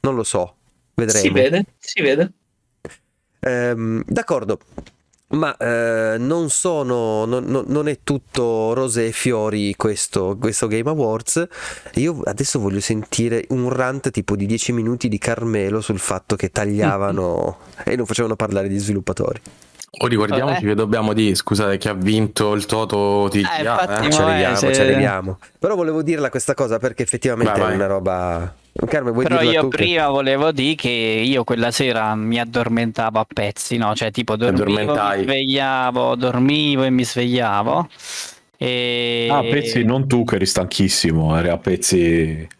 Non lo so. Vedremo. si vede si vede Ehm, d'accordo. Ma eh, non sono. non- non- è tutto rose e fiori questo, questo Game Awards. Io adesso voglio sentire un rant tipo di 10 minuti di Carmelo sul fatto che tagliavano e non facevano parlare gli sviluppatori. O ricordiamoci Vabbè. che dobbiamo dire, scusate, chi ha vinto il Toto TGA. Eh, infatti, eh? Ci arriviamo, se- ci arriviamo. Però volevo dirla questa cosa perché effettivamente Vai, è vai. una roba Carmen, vuoi Però io tu che- prima volevo dire che io quella sera mi addormentavo a pezzi, no? Cioè tipo dormivo, mi svegliavo, dormivo e mi svegliavo. E... Ah, a pezzi non tu che eri stanchissimo, eri a pezzi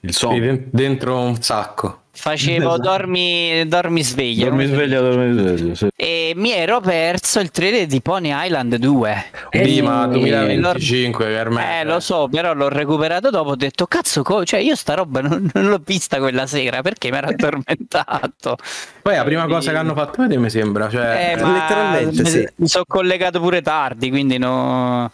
il Sì, sonno. den- dentro un sacco. Facevo dormi, dormi sveglia. Dormi sveglio, dormi sveglio. sì. e mi ero perso il trailer di Pony Island 2. Sì, ma E 2025 per me. Eh, lo so, però l'ho recuperato dopo. Ho detto, cazzo, co- cioè io sta roba non, non l'ho vista quella sera perché mi ero addormentato. Poi la prima cosa che hanno fatto vedere mi sembra, cioè... Eh, ma letteralmente, mi, sì. mi sono collegato pure tardi, quindi no.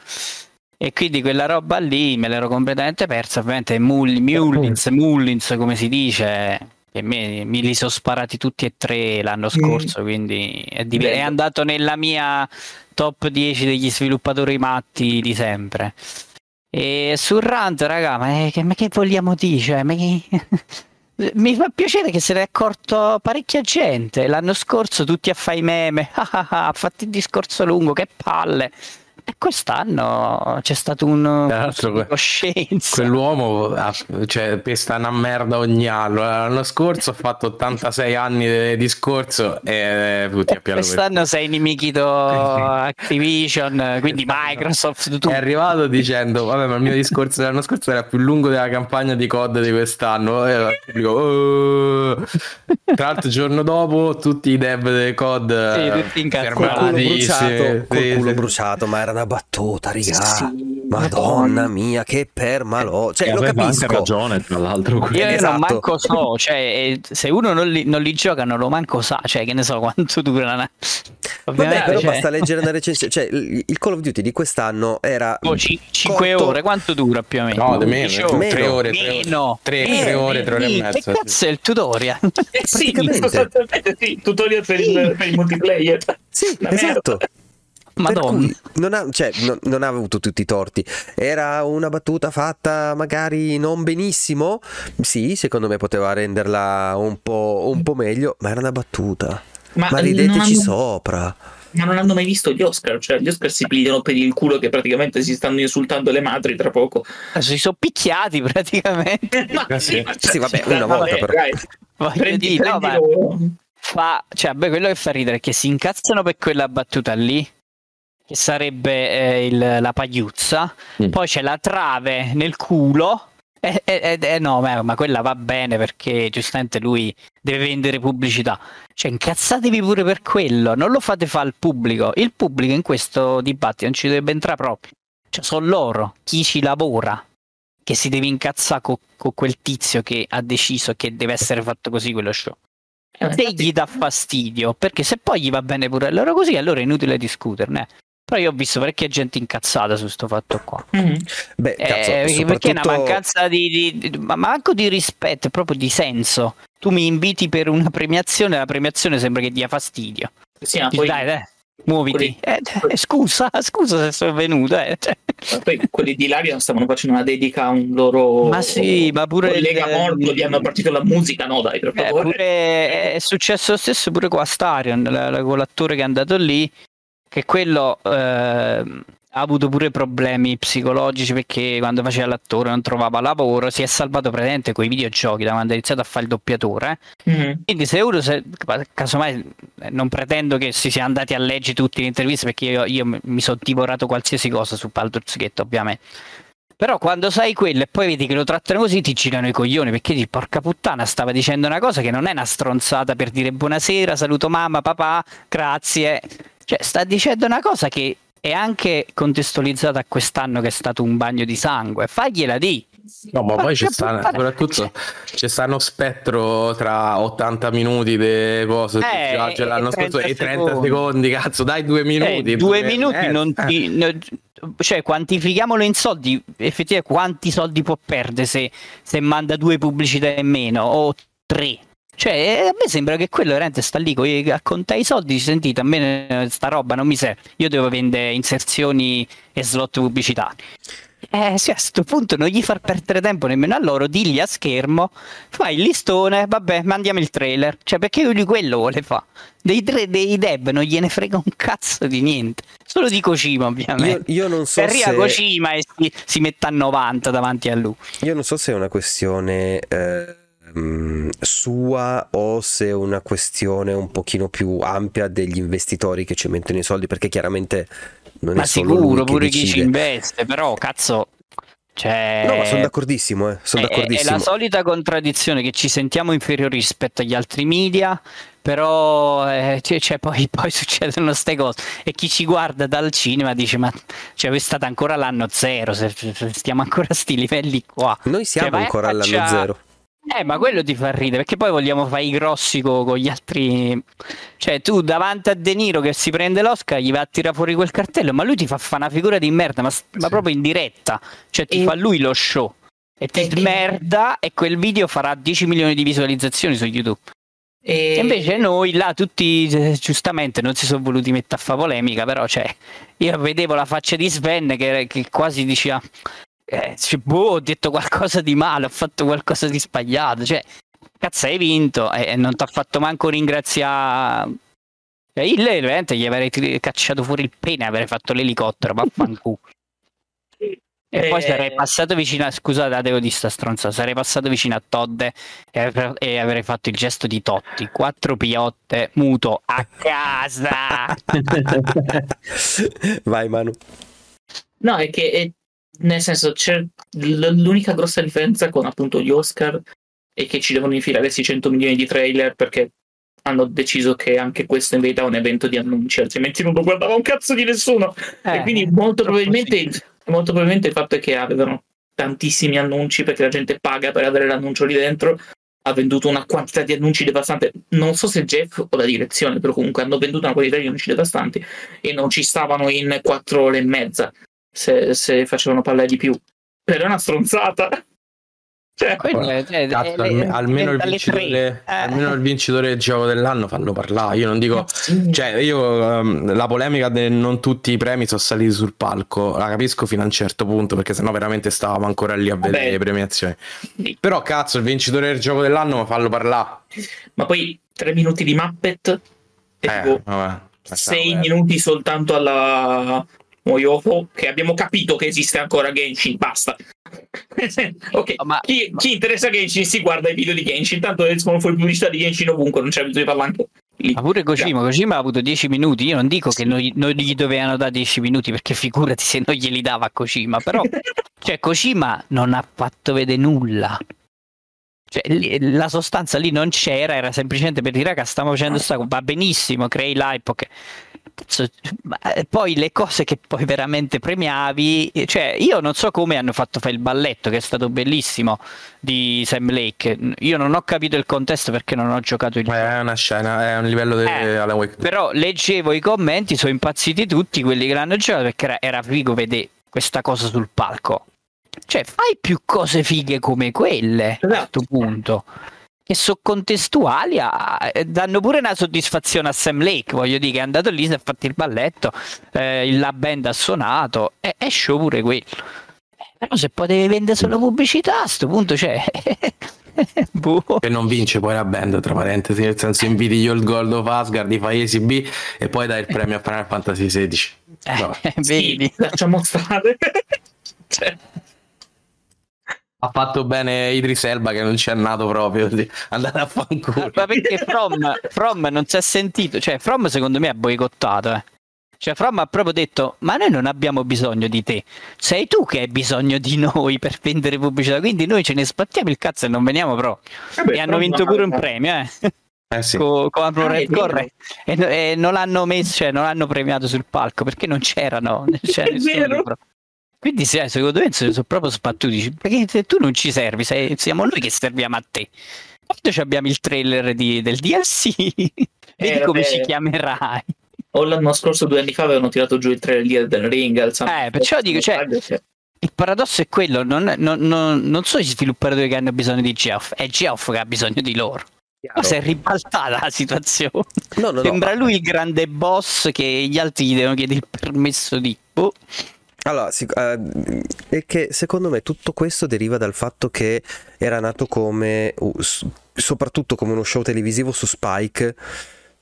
E quindi quella roba lì me l'ero completamente persa. Ovviamente Mull- Mullins, Mullins, come si dice, che me, mi li sono sparati tutti e tre l'anno scorso. Quindi è, div- è andato nella mia top 10 degli sviluppatori matti di sempre. E sul rant, raga, ma, che, ma che vogliamo dire? Cioè, ma che- Mi fa piacere che se ne è accorto parecchia gente. L'anno scorso tutti a fare i meme, ha fatto il discorso lungo, che palle. E quest'anno c'è stato un Tra coscienza. Quell'uomo cioè, pesta una merda ogni anno. L'anno scorso ha fatto 86 anni di discorso e tutti a piano per- Quest'anno sei inimichito Activision, quindi Microsoft, tu. È arrivato dicendo: Vabbè, ma il mio discorso dell'anno scorso era più lungo della campagna di COD di quest'anno. E il pubblico, "Oh". Tra l'altro, il giorno dopo, tutti i dev del COD Sì, eh, tutti incazzati. Col culo bruciato, col Sì, culo sì. bruciato, ma era una battuta, raga. Sì, Madonna mia, che permalò. Cioè, E lo aveva anche capisco. ragione, tra l'altro. Io non Esatto. manco so, cioè, eh, se uno non li, non li gioca non lo manco sa, cioè che ne so quanto dura. una- Vabbè, Ovviamente però cioè, basta leggere una recensione. Cioè, il Call of Duty di quest'anno era. oh, corto- ore, quanto dura più o meno? No, di meno, 10 tre ore. Meno. ore, tre ore, Meno. tre, Meno. tre ore, e Che mezza. cazzo è il tutorial? Eh sì, sostanzialmente sì, tutorial per il, per il multiplayer. Sì, esatto. merda. Madonna. Non ha, cioè, non, non ha avuto tutti i torti. Era una battuta fatta magari non benissimo. Sì, secondo me poteva renderla un po', un po' meglio, ma era una battuta. Ma, Ma rideteci hanno- sopra. ma non hanno mai visto gli Oscar, cioè gli Oscar si pigliano per il culo che praticamente si stanno insultando le madri tra poco. Si sono picchiati praticamente. Ma Eh sì. ma Sì, vabbè, cioè, una volta vabbè, però. dai, Voglio prendi- dire, no, prendi ma loro. fa, cioè, beh, quello che fa ridere è che si incazzano per quella battuta lì, che sarebbe eh, il- la pagliuzza, Mm. poi c'è la trave nel culo. E, e- e- no, ma, ma quella va bene perché giustamente lui deve vendere pubblicità. Cioè, incazzatevi pure per quello, non lo fate fare al pubblico. Il pubblico in questo dibattito non ci dovrebbe entrare proprio. Cioè, sono loro, chi ci lavora, che si deve incazzare con quel tizio che ha deciso che deve essere fatto così quello show Eh, se gli dà fastidio, perché se poi gli va bene pure a loro così, allora è inutile discuterne. Però io ho visto parecchia gente incazzata su sto fatto qua. Mhm. Beh, cazzo, Eh, perché è una soprattutto- mancanza di, di- di- ma manco di rispetto, proprio di senso. Tu mi inviti per una premiazione, la premiazione sembra che dia fastidio. Sì, ma Dici, poi, dai, dai, muoviti. quelli- Eh, eh, scusa, scusa se sono venuto. eh. Poi quelli di Larian stavano facendo una dedica a un loro Ma sì, ma pure collega il- morto, gli hanno partito la musica, no dai, per Eh, favore. pure- è successo lo stesso pure con Astarion, la- la- con l'attore che è andato lì, che quello ehm, ha avuto pure problemi psicologici perché quando faceva l'attore non trovava lavoro, si è salvato praticamente con i videogiochi da quando ha iniziato a fare il doppiatore. Mhm. Quindi se uno, se, casomai eh, non pretendo che si sia andati a leggere tutte le interviste perché io, io mi sono divorato qualsiasi cosa su Baldur's Gate ovviamente. Però quando sai quello e poi vedi che lo trattano così ti girano i coglioni perché dici porca puttana stava dicendo una cosa che non è una stronzata per dire buonasera, saluto mamma, papà, grazie. Cioè sta dicendo una cosa che è anche contestualizzata a quest'anno che è stato un bagno di sangue. Fagliela di. No, ma poi c'è sta, soprattutto c'è sta uno spettro tra 80 minuti di cose Eh, già e l'anno scorso 30 e 30 secondi. secondi, cazzo, dai due minuti. Eh, due Eh, minuti eh, non eh. ti. no- cioè, quantifichiamolo in soldi. Effettivamente, quanti soldi può perdere se, se manda due pubblicità in meno o tre? Cioè, eh, a me sembra che quello veramente sta lì a contare i soldi. Sentite, a me eh, sta roba non mi serve. Io devo vendere inserzioni e slot pubblicitari. Eh sì, a questo punto non gli far perdere tempo nemmeno a loro, digli a schermo, fai il listone, vabbè, mandiamo il trailer. Cioè, perché lui quello vuole fare? Dei, tre, dei dev non gliene frega un cazzo di niente. Solo di Kojima, Io, ovviamente. io non so Se arriva se, Kojima e si, si mette a 90 davanti a lui. io non so se è una questione eh, sua o se è una questione un pochino più ampia degli investitori che ci mettono i soldi, perché chiaramente non Ma sicuro, pure chi ci investe, però cazzo. Cioè, No, ma sono d'accordissimo, eh, sono è- è- È, d'accordissimo. la solita contraddizione che ci sentiamo inferiori rispetto agli altri media, però eh, cioè, cioè, poi, poi succedono queste cose e chi ci guarda dal cinema dice ma cioè, è stato ancora l'anno zero, se, se stiamo ancora a sti livelli qua. Noi siamo Cioè, ancora all'anno zero. Eh, ma quello ti fa ridere perché poi vogliamo fare i grossi co- con, gli altri. Cioè, tu davanti a De Niro che si prende l'Oscar, gli va a tirare fuori quel cartello, ma lui ti fa fare una figura di merda, ma, ma proprio in diretta. Cioè, ti E- fa lui lo show. E ti E- merda e quel video farà 10 milioni di visualizzazioni su YouTube. E E invece noi là tutti eh, giustamente non si sono voluti mettere a fa polemica, però cioè, io vedevo la faccia di Sven che, che quasi diceva eh, cioè, boh, ho detto qualcosa di male, ho fatto qualcosa di sbagliato, cioè cazzo hai vinto e, e non ti ha fatto manco ringraziare cioè, io lei veramente gli avrei cacciato fuori il pene avrei fatto l'elicottero, vaffanculo. E poi Eh. sarei passato vicino a scusate, devo di sta stronza, sarei passato vicino a Todd e, avrei- e avrei fatto il gesto di Totti, quattro piotte, muto, a casa. Vai Manu. No, è che è- nel senso c'è l'unica grossa differenza con appunto gli Oscar è che ci devono infilare questi 100 milioni di trailer perché hanno deciso che anche questo in verità è un evento di annunci, altrimenti non lo guardava un cazzo di nessuno. Eh, e quindi molto troppo probabilmente, molto probabilmente il fatto è che avevano tantissimi annunci perché la gente paga per avere l'annuncio lì dentro. Ha venduto una quantità di annunci devastante. Non so se Jeff o la direzione, però comunque hanno venduto una quantità di annunci devastanti e non ci stavano in quattro ore e mezza se, se facevano parlare di più. Però è una stronzata. Cioè, Quello cioè, Cazzo, alme- almeno, il vincitore. Eh. almeno il vincitore del gioco dell'anno fanno parlare. Io non dico. Cioè, io ehm, la polemica del non tutti i premi sono saliti sul palco, la capisco fino a un certo punto, perché sennò veramente stavamo ancora lì a vedere Vabbè. le premiazioni. Però, cazzo, il vincitore del gioco dell'anno fallo parlare. Ma poi tre minuti di Muppet e Eh, tipo vabbè. sei Vabbè. minuti soltanto alla Moyofo che abbiamo capito che esiste ancora Genshin, basta. ok, Ma- chi, chi interessa Genshin si guarda i video di Genshin, tanto escono fuori pubblicità di Genshin ovunque, non c'è bisogno di parlare anche lì. Ma pure Kojima, Kojima ha avuto 10 minuti. Io non dico che non gli, non gli dovevano dare 10 minuti perché figurati se non glieli dava a Kojima. Però, cioè, Kojima non ha fatto vedere nulla. Cioè, lì- la sostanza lì non c'era, era semplicemente per dire che stiamo facendo sta va benissimo, crei l'hype. ok. Cazzo, eh, poi le cose che poi veramente premiavi, eh, cioè io non so come hanno fatto fare il balletto che è stato bellissimo di Sam Lake. Io non ho capito il contesto perché non ho giocato il È una scena, è un livello di Eh, Alan Wake. però leggevo i commenti, sono impazziti tutti quelli che l'hanno giocato perché era, era figo vedere questa cosa sul palco. Cioè, fai più cose fighe come quelle a Esatto. questo punto. Che sono contestuali, a- eh, danno pure una soddisfazione a Sam Lake. Voglio dire che è andato lì, si è fatto il balletto, eh, la band ha suonato, e è show pure quello. Eh, Però se potevi vendere solo pubblicità, a questo punto, cioè. boh. Che non vince poi la band, tra parentesi, nel senso inviti io il Gold of Asgard, ti fai ACB e poi dai il premio a Final Fantasy XVI. Vabbè. Eh, Sì, vedi? lasciamo stare. Cioè, Ha fatto bene Idris Elba che non c'è nato proprio, sì. andate a fanculo. Ma perché From, From non si è sentito, cioè From secondo me ha boicottato, eh. Cioè From ha proprio detto, ma noi non abbiamo bisogno di te, sei tu che hai bisogno di noi per vendere pubblicità, quindi noi ce ne sbattiamo il cazzo e non veniamo proprio. vabbè, e hanno vinto pure un no. premio, eh. Eh sì. Co- con Apro Ah, Red. Corre. E, e non l'hanno messo, cioè non l'hanno premiato sul palco perché non c'erano, non c'era È nessuno vero. Quindi eh, secondo me sono proprio sbattuti, perché se tu non ci servi, sei- siamo noi che serviamo a te. Quando ci abbiamo il trailer di- del DLC, vedi come ci chiamerai. O l'anno scorso, due anni fa, avevano tirato giù il trailer del Ring. al Eh, perciò dico, cioè, Il paradosso è quello, non, non- non- non sono gli sviluppatori che hanno bisogno di Geoff, è Geoff che ha bisogno di loro. Ma si è ribaltata la situazione. No, no, no. Sembra lui il grande boss che gli altri gli devono chiedere il permesso di... Boh. Allora, è che secondo me tutto questo deriva dal fatto che era nato come, uh, soprattutto come uno show televisivo su Spike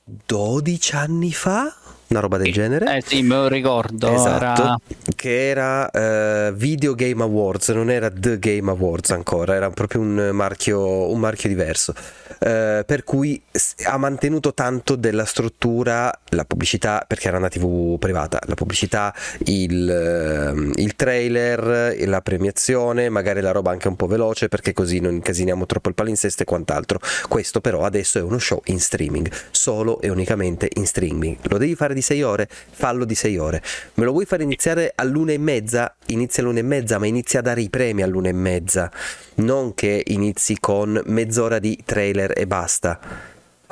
12 anni fa? una roba del genere. Eh sì, me lo ricordo. Esatto, Era... che era eh, Video Game Awards, non era The Game Awards ancora, era proprio un marchio, un marchio diverso. Eh, per cui ha mantenuto tanto della struttura, la pubblicità, perché era una TV privata, la pubblicità, il, ehm, il trailer, la premiazione, magari la roba anche un po' veloce, perché così non incasiniamo troppo il palinsesto e quant'altro. Questo però adesso è uno show in streaming, solo e unicamente in streaming. Lo devi fare di 6 ore? Fallo di 6 ore. Me lo vuoi fare iniziare all'una e mezza? Inizia all'una e mezza, ma inizia a dare i premi all'una e mezza. Non che inizi con mezz'ora di trailer e basta.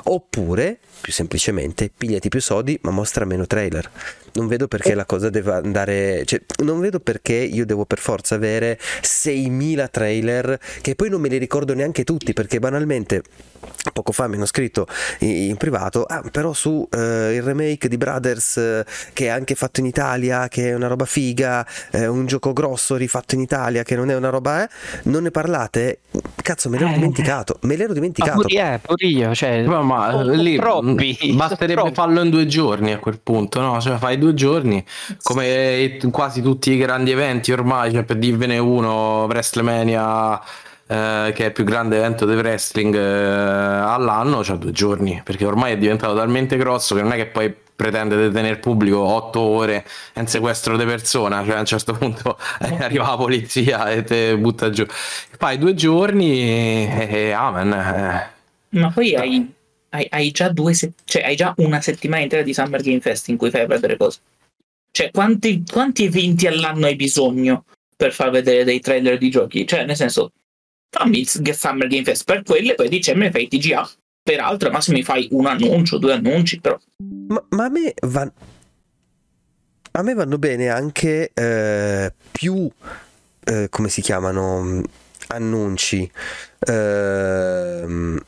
Oppure, più semplicemente, pigliati più soldi, ma mostra meno trailer. Non vedo perché la cosa deve andare. Cioè, non vedo perché io devo per forza avere 6.000 trailer, che poi non me li ricordo neanche tutti, perché banalmente. Poco fa mi hanno scritto in privato, ah, però su eh, il remake di Brothers eh, che è anche fatto in Italia, che è una roba figa, eh, un gioco grosso rifatto in Italia, che non è una roba, eh, non ne parlate? Cazzo, me l'ero Eh. dimenticato, me l'ero Ma dimenticato. pure, eh, pure io, cioè, Ma, ma Oh, lì troppi, basterebbe troppi. farlo in due giorni a quel punto, no? Cioè fai due giorni come in quasi tutti i grandi eventi ormai, cioè per dirvene uno, WrestleMania eh, che è il più grande evento di wrestling eh, all'anno, cioè due giorni, perché ormai è diventato talmente grosso che non è che poi pretende di tenere pubblico otto ore in sequestro di persona, cioè a un certo punto eh, arriva la polizia e te butta giù. Fai due giorni e, e amen. eh. Ma poi hai, hai- hai già se- cioè hai già una settimana intera di Summer Game Fest in cui fai vedere cose. Cioè, quanti, quanti eventi all'anno hai bisogno per far vedere dei trailer di giochi? Cioè, nel senso, fammi il Summer Game Fest per quelle, poi dicembre fai TGA. Peraltro, al massimo mi fai un annuncio, due annunci, però. Ma, ma a me va- a me vanno bene anche eh, più eh, come si chiamano annunci. Ehm,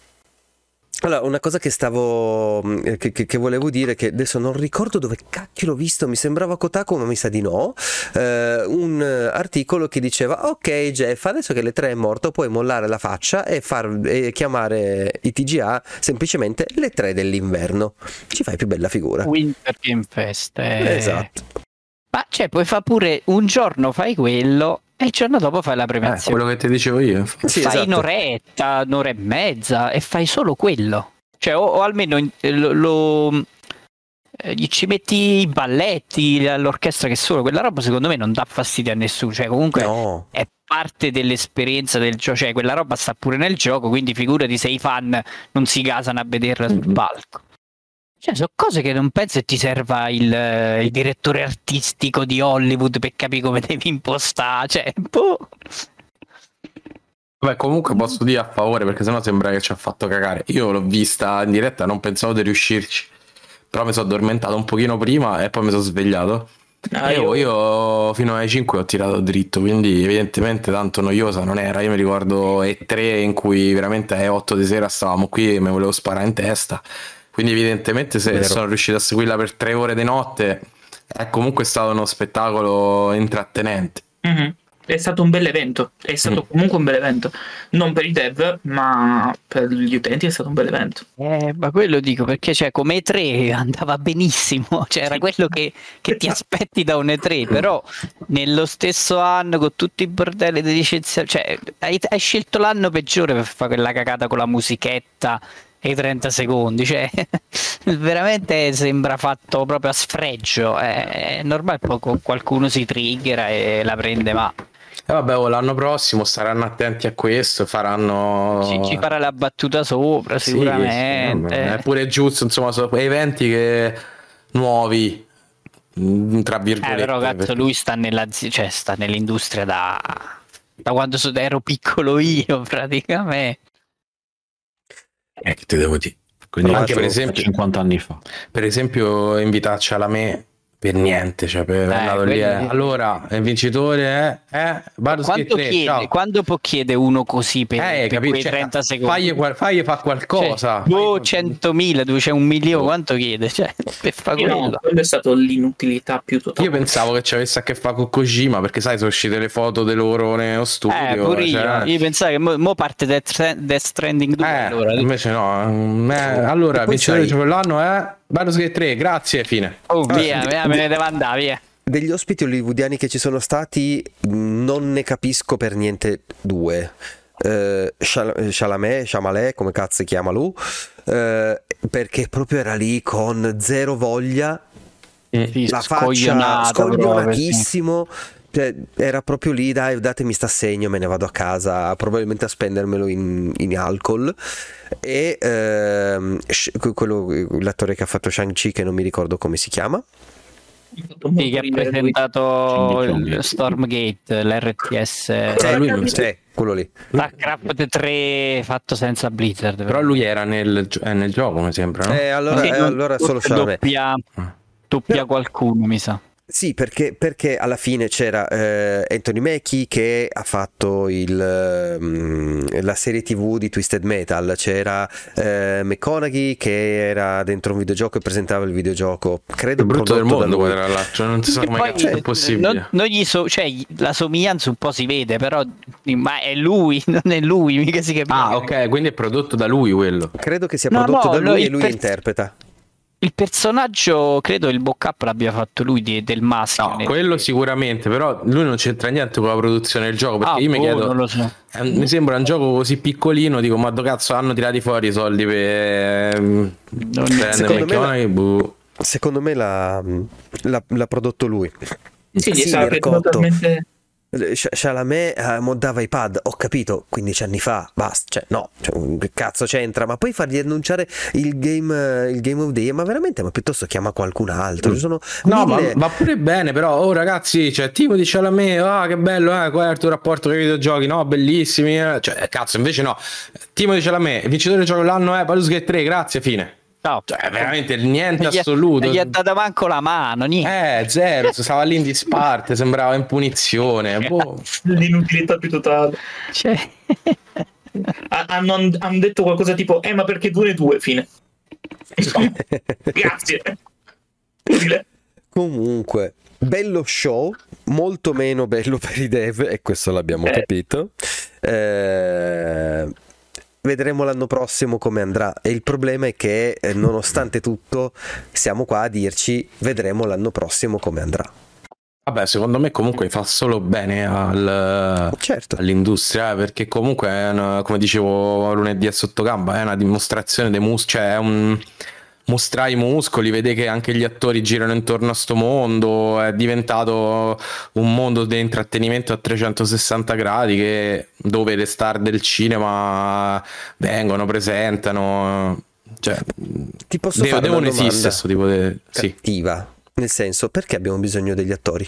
allora, una cosa che stavo mh, che, che- che volevo dire che adesso non ricordo dove cacchio l'ho visto, mi sembrava Kotaku, ma mi sa di no. eh, un eh, articolo che diceva: Ok, Jeff, adesso che le 3 è morto, puoi mollare la faccia e, far, e chiamare i TGA semplicemente le 3 dell'inverno. Ci fai più bella figura. Winter Game Fest. eh. Esatto. Ma cioè, puoi fare pure un giorno fai quello e il giorno dopo fai la Eh, premiazione. quello che ti dicevo io. Sì, fai esatto. un'oretta, un'ora e mezza e fai solo quello. Cioè, o, o almeno in- lo, lo- eh, gli ci metti i balletti, l'orchestra che solo quella roba secondo me non dà fastidio a nessuno. Cioè, comunque No. è parte dell'esperienza del gioco, cioè quella roba sta pure nel gioco, quindi figurati se i fan non si casano a vederla sul palco. Cioè, sono cose che non penso che ti serva il, il direttore artistico di Hollywood per capire come devi impostare. Cioè, boh. Beh, comunque posso dire a favore perché sennò sembra che ci ha fatto cagare. Io l'ho vista in diretta, non pensavo di riuscirci. Però mi sono addormentato un pochino prima e poi mi sono svegliato. Ah, E io, io fino alle 5 ho tirato dritto, quindi evidentemente tanto noiosa non era. Io mi ricordo E3 in cui veramente alle 8 di sera stavamo qui e mi volevo sparare in testa. Quindi evidentemente se Vero. sono riuscito a seguirla per tre ore di notte è comunque stato uno spettacolo intrattenente. Mhm. È stato un bel evento, è stato Mm. comunque un bel evento. Non per i dev, ma per gli utenti è stato un bel evento. Eh, ma quello dico perché cioè, come E3 andava benissimo, cioè era quello che, che ti aspetti da un E3, però nello stesso anno con tutti i bordelli di licenza, cioè hai, hai scelto l'anno peggiore per fare quella cagata con la musichetta i 30 secondi, cioè veramente sembra fatto proprio a sfregio, è normale poi qualcuno si triggera e la prende, ma E vabbè, oh, l'anno prossimo staranno attenti a questo, faranno... ci, ci farà la battuta sopra Sì, sicuramente. sì, è pure giusto, insomma, sono eventi che nuovi, mm, tra Eh, virgolette. però cazzo, perché- lui sta, nella, cioè, sta nell'industria da, da quando ero piccolo io, praticamente. Eh, che ti devo dire? Quindi Anche per esempio- 50 anni fa. Per esempio, invitarci alla me per niente, cioè per Eh, andato lì, eh. Allora, il vincitore è... Eh, Quanto 3, chiede, ciao. quando può chiede uno così per, Eh, per quei Cioè, 30 secondi? Fagli, fagli fa qualcosa. Cioè, boh, 100.000, dove c'è un milione, quanto chiede? Cioè, per fare Io no, quello. quello è stato l'inutilità più totale. Io pensavo che ci avesse a che fare con Kojima, perché sai, sono uscite le foto di loro nello studio. Eh, pure io. cioè- Io pensavo che mo, mo parte Death, Stra- Death Stranding 2. Eh, allora. invece no. eh, allora, vincitore di quell'anno è... Baldur's Gate 3, grazie, fine. Oh, Ah, via, di- via, me ne devo andare, via. Degli ospiti hollywoodiani che ci sono stati, non ne capisco per niente due. Eh, Chal- Chalamet, Chalamet, come cazzo si chiama lui, eh, perché proprio era lì con zero voglia, Sì, la faccia scoglionato proprio, sì. Cioè, era proprio lì, dai, datemi sta segno, me ne vado a casa, probabilmente a spendermelo in, in alcol. E ehm, quello, l'attore che ha fatto Shang-Chi, che non mi ricordo come si chiama. Sì, che ha presentato il Stormgate, l'RTS Però lui non- Sì, quello lì. StarCraft 3 fatto senza Blizzard. Però lui era nel, nel gioco, mi sembra, no? Eh, allora, Sì, eh, allora solo doppia, doppia qualcuno, mi sa. Sì, perché, perché alla fine c'era eh, Anthony Mackie che ha fatto il, ehm, la serie tv di Twisted Metal, c'era eh, McConaughey che era dentro un videogioco e presentava il videogioco, credo Il brutto del mondo, poi, tra l'altro, non si sa come cazzo è possibile. non- non gli so- cioè, la somiglianza un po' si vede, però ma è lui, non è lui, mica si capisce. Ah, ok, quindi è prodotto da lui quello. Credo che sia No, prodotto no, da lui e lui per- interpreta. Il personaggio, credo il bockup l'abbia fatto lui di- del maschio. No, quello sicuramente, però lui non c'entra niente con la produzione del gioco, perché Ah, io mi boh, chiedo... non lo so. eh, Mi sembra un gioco così piccolino, dico, ma dove cazzo hanno tirati fuori i soldi per, ehm, per prendere Secondo me la-? Boh. Secondo me l'ha, l'ha- l'ha prodotto lui. Sì, gli Sì, stava mi Chalamet eh, moddava i pad, ho capito, 15 anni fa, basta, cioè no, cioè, che cazzo c'entra? Ma poi fargli annunciare il game, eh, il game of the year, ma veramente, ma piuttosto chiama qualcun altro. Ci sono No, ma mille- va pure bene, però, oh ragazzi, cioè, Timo dice alla me, ah, che bello, eh, qual è il tuo rapporto con i videogiochi? No, bellissimi, eh. Cioè, cazzo, invece no. Timo me, il vincitore del gioco dell'anno è Baldur's Gate 3, grazie, fine. Cioè, veramente niente gli assoluto. Gli ha dato manco la mano, niente. Eh, zero, stava lì in disparte, sembrava in punizione. Boh. L'inutilità più totale. Cioè... Ha- Hanno, hanno detto qualcosa tipo, eh, ma perché due e due, fine. No, grazie. Utile. Comunque, bello show, molto meno bello per i dev, e questo l'abbiamo Eh. capito. Eh, vedremo l'anno prossimo come andrà. E il problema è che, eh, nonostante tutto, siamo qua a dirci vedremo l'anno prossimo come andrà. Vabbè, secondo me comunque fa solo bene al- Certo. all'industria, perché comunque, è una- come dicevo lunedì a sottogamba, è una dimostrazione dei muscoli, cioè è un mostrare i muscoli, vede che anche gli attori girano intorno a sto mondo, è diventato un mondo di intrattenimento a 360 gradi che- dove le star del cinema vengono, presentano, cioè Ti posso de- fare devono esistere questo tipo di... Sì. cattiva? Nel senso, perché abbiamo bisogno degli attori?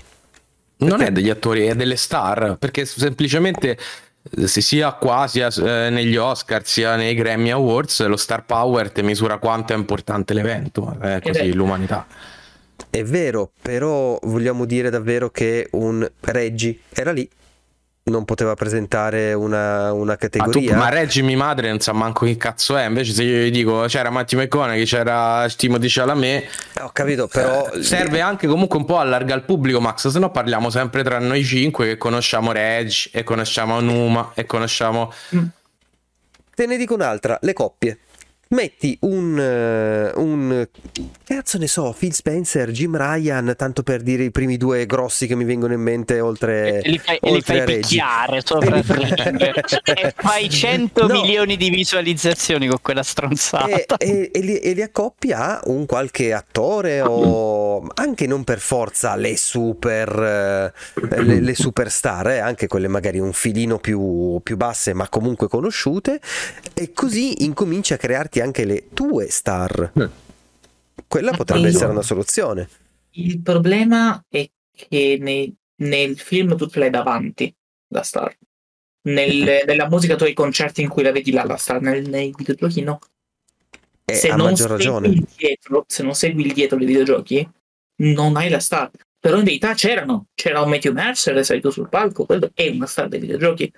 Non è degli attori, è delle star, perché semplicemente se sia qua, sia eh, negli Oscar, sia nei Grammy Awards, lo star power ti misura quanto è importante l'evento, è così è- l'umanità. È vero, però vogliamo dire davvero che un Reggi era lì, non poteva presentare una, una Ma, tu, categoria. ma Reggi mia madre non sa manco che cazzo è, invece se io gli dico c'era Matthew McConaughey, c'era Timothy Chalamet, Eh, Ho capito, però eh, serve anche comunque un po' allargare il pubblico, Max, se no parliamo sempre tra noi cinque che conosciamo Reggi e conosciamo Numa e conosciamo... Te ne dico un'altra, le coppie. Metti un, eh, un cazzo ne so, Phil Spencer, Jim Ryan, tanto per dire i primi due grossi che mi vengono in mente oltre, e li fai, e li oltre fai picchiare sopra ring e fai 100 No. milioni di visualizzazioni con quella stronzata. E, e- e li, e li accoppia a un qualche attore o anche non per forza le super eh, le, le superstar, eh, anche quelle magari un filino più, più basse ma comunque conosciute e così incominci a crearti anche le tue star. Quella potrebbe Io- essere una soluzione. Il problema è che nei- nel film tu ce l'hai davanti, la star. Nel- nella musica tu hai i concerti in cui la vedi là, la star, nel- nei videogiochi no. E se ha non maggior segui ragione. il dietro, se non segui il dietro dei videogiochi, non hai la star. Però in verità c'erano. C'era un Matthew Mercer, è salito sul palco, quello è una star dei videogiochi.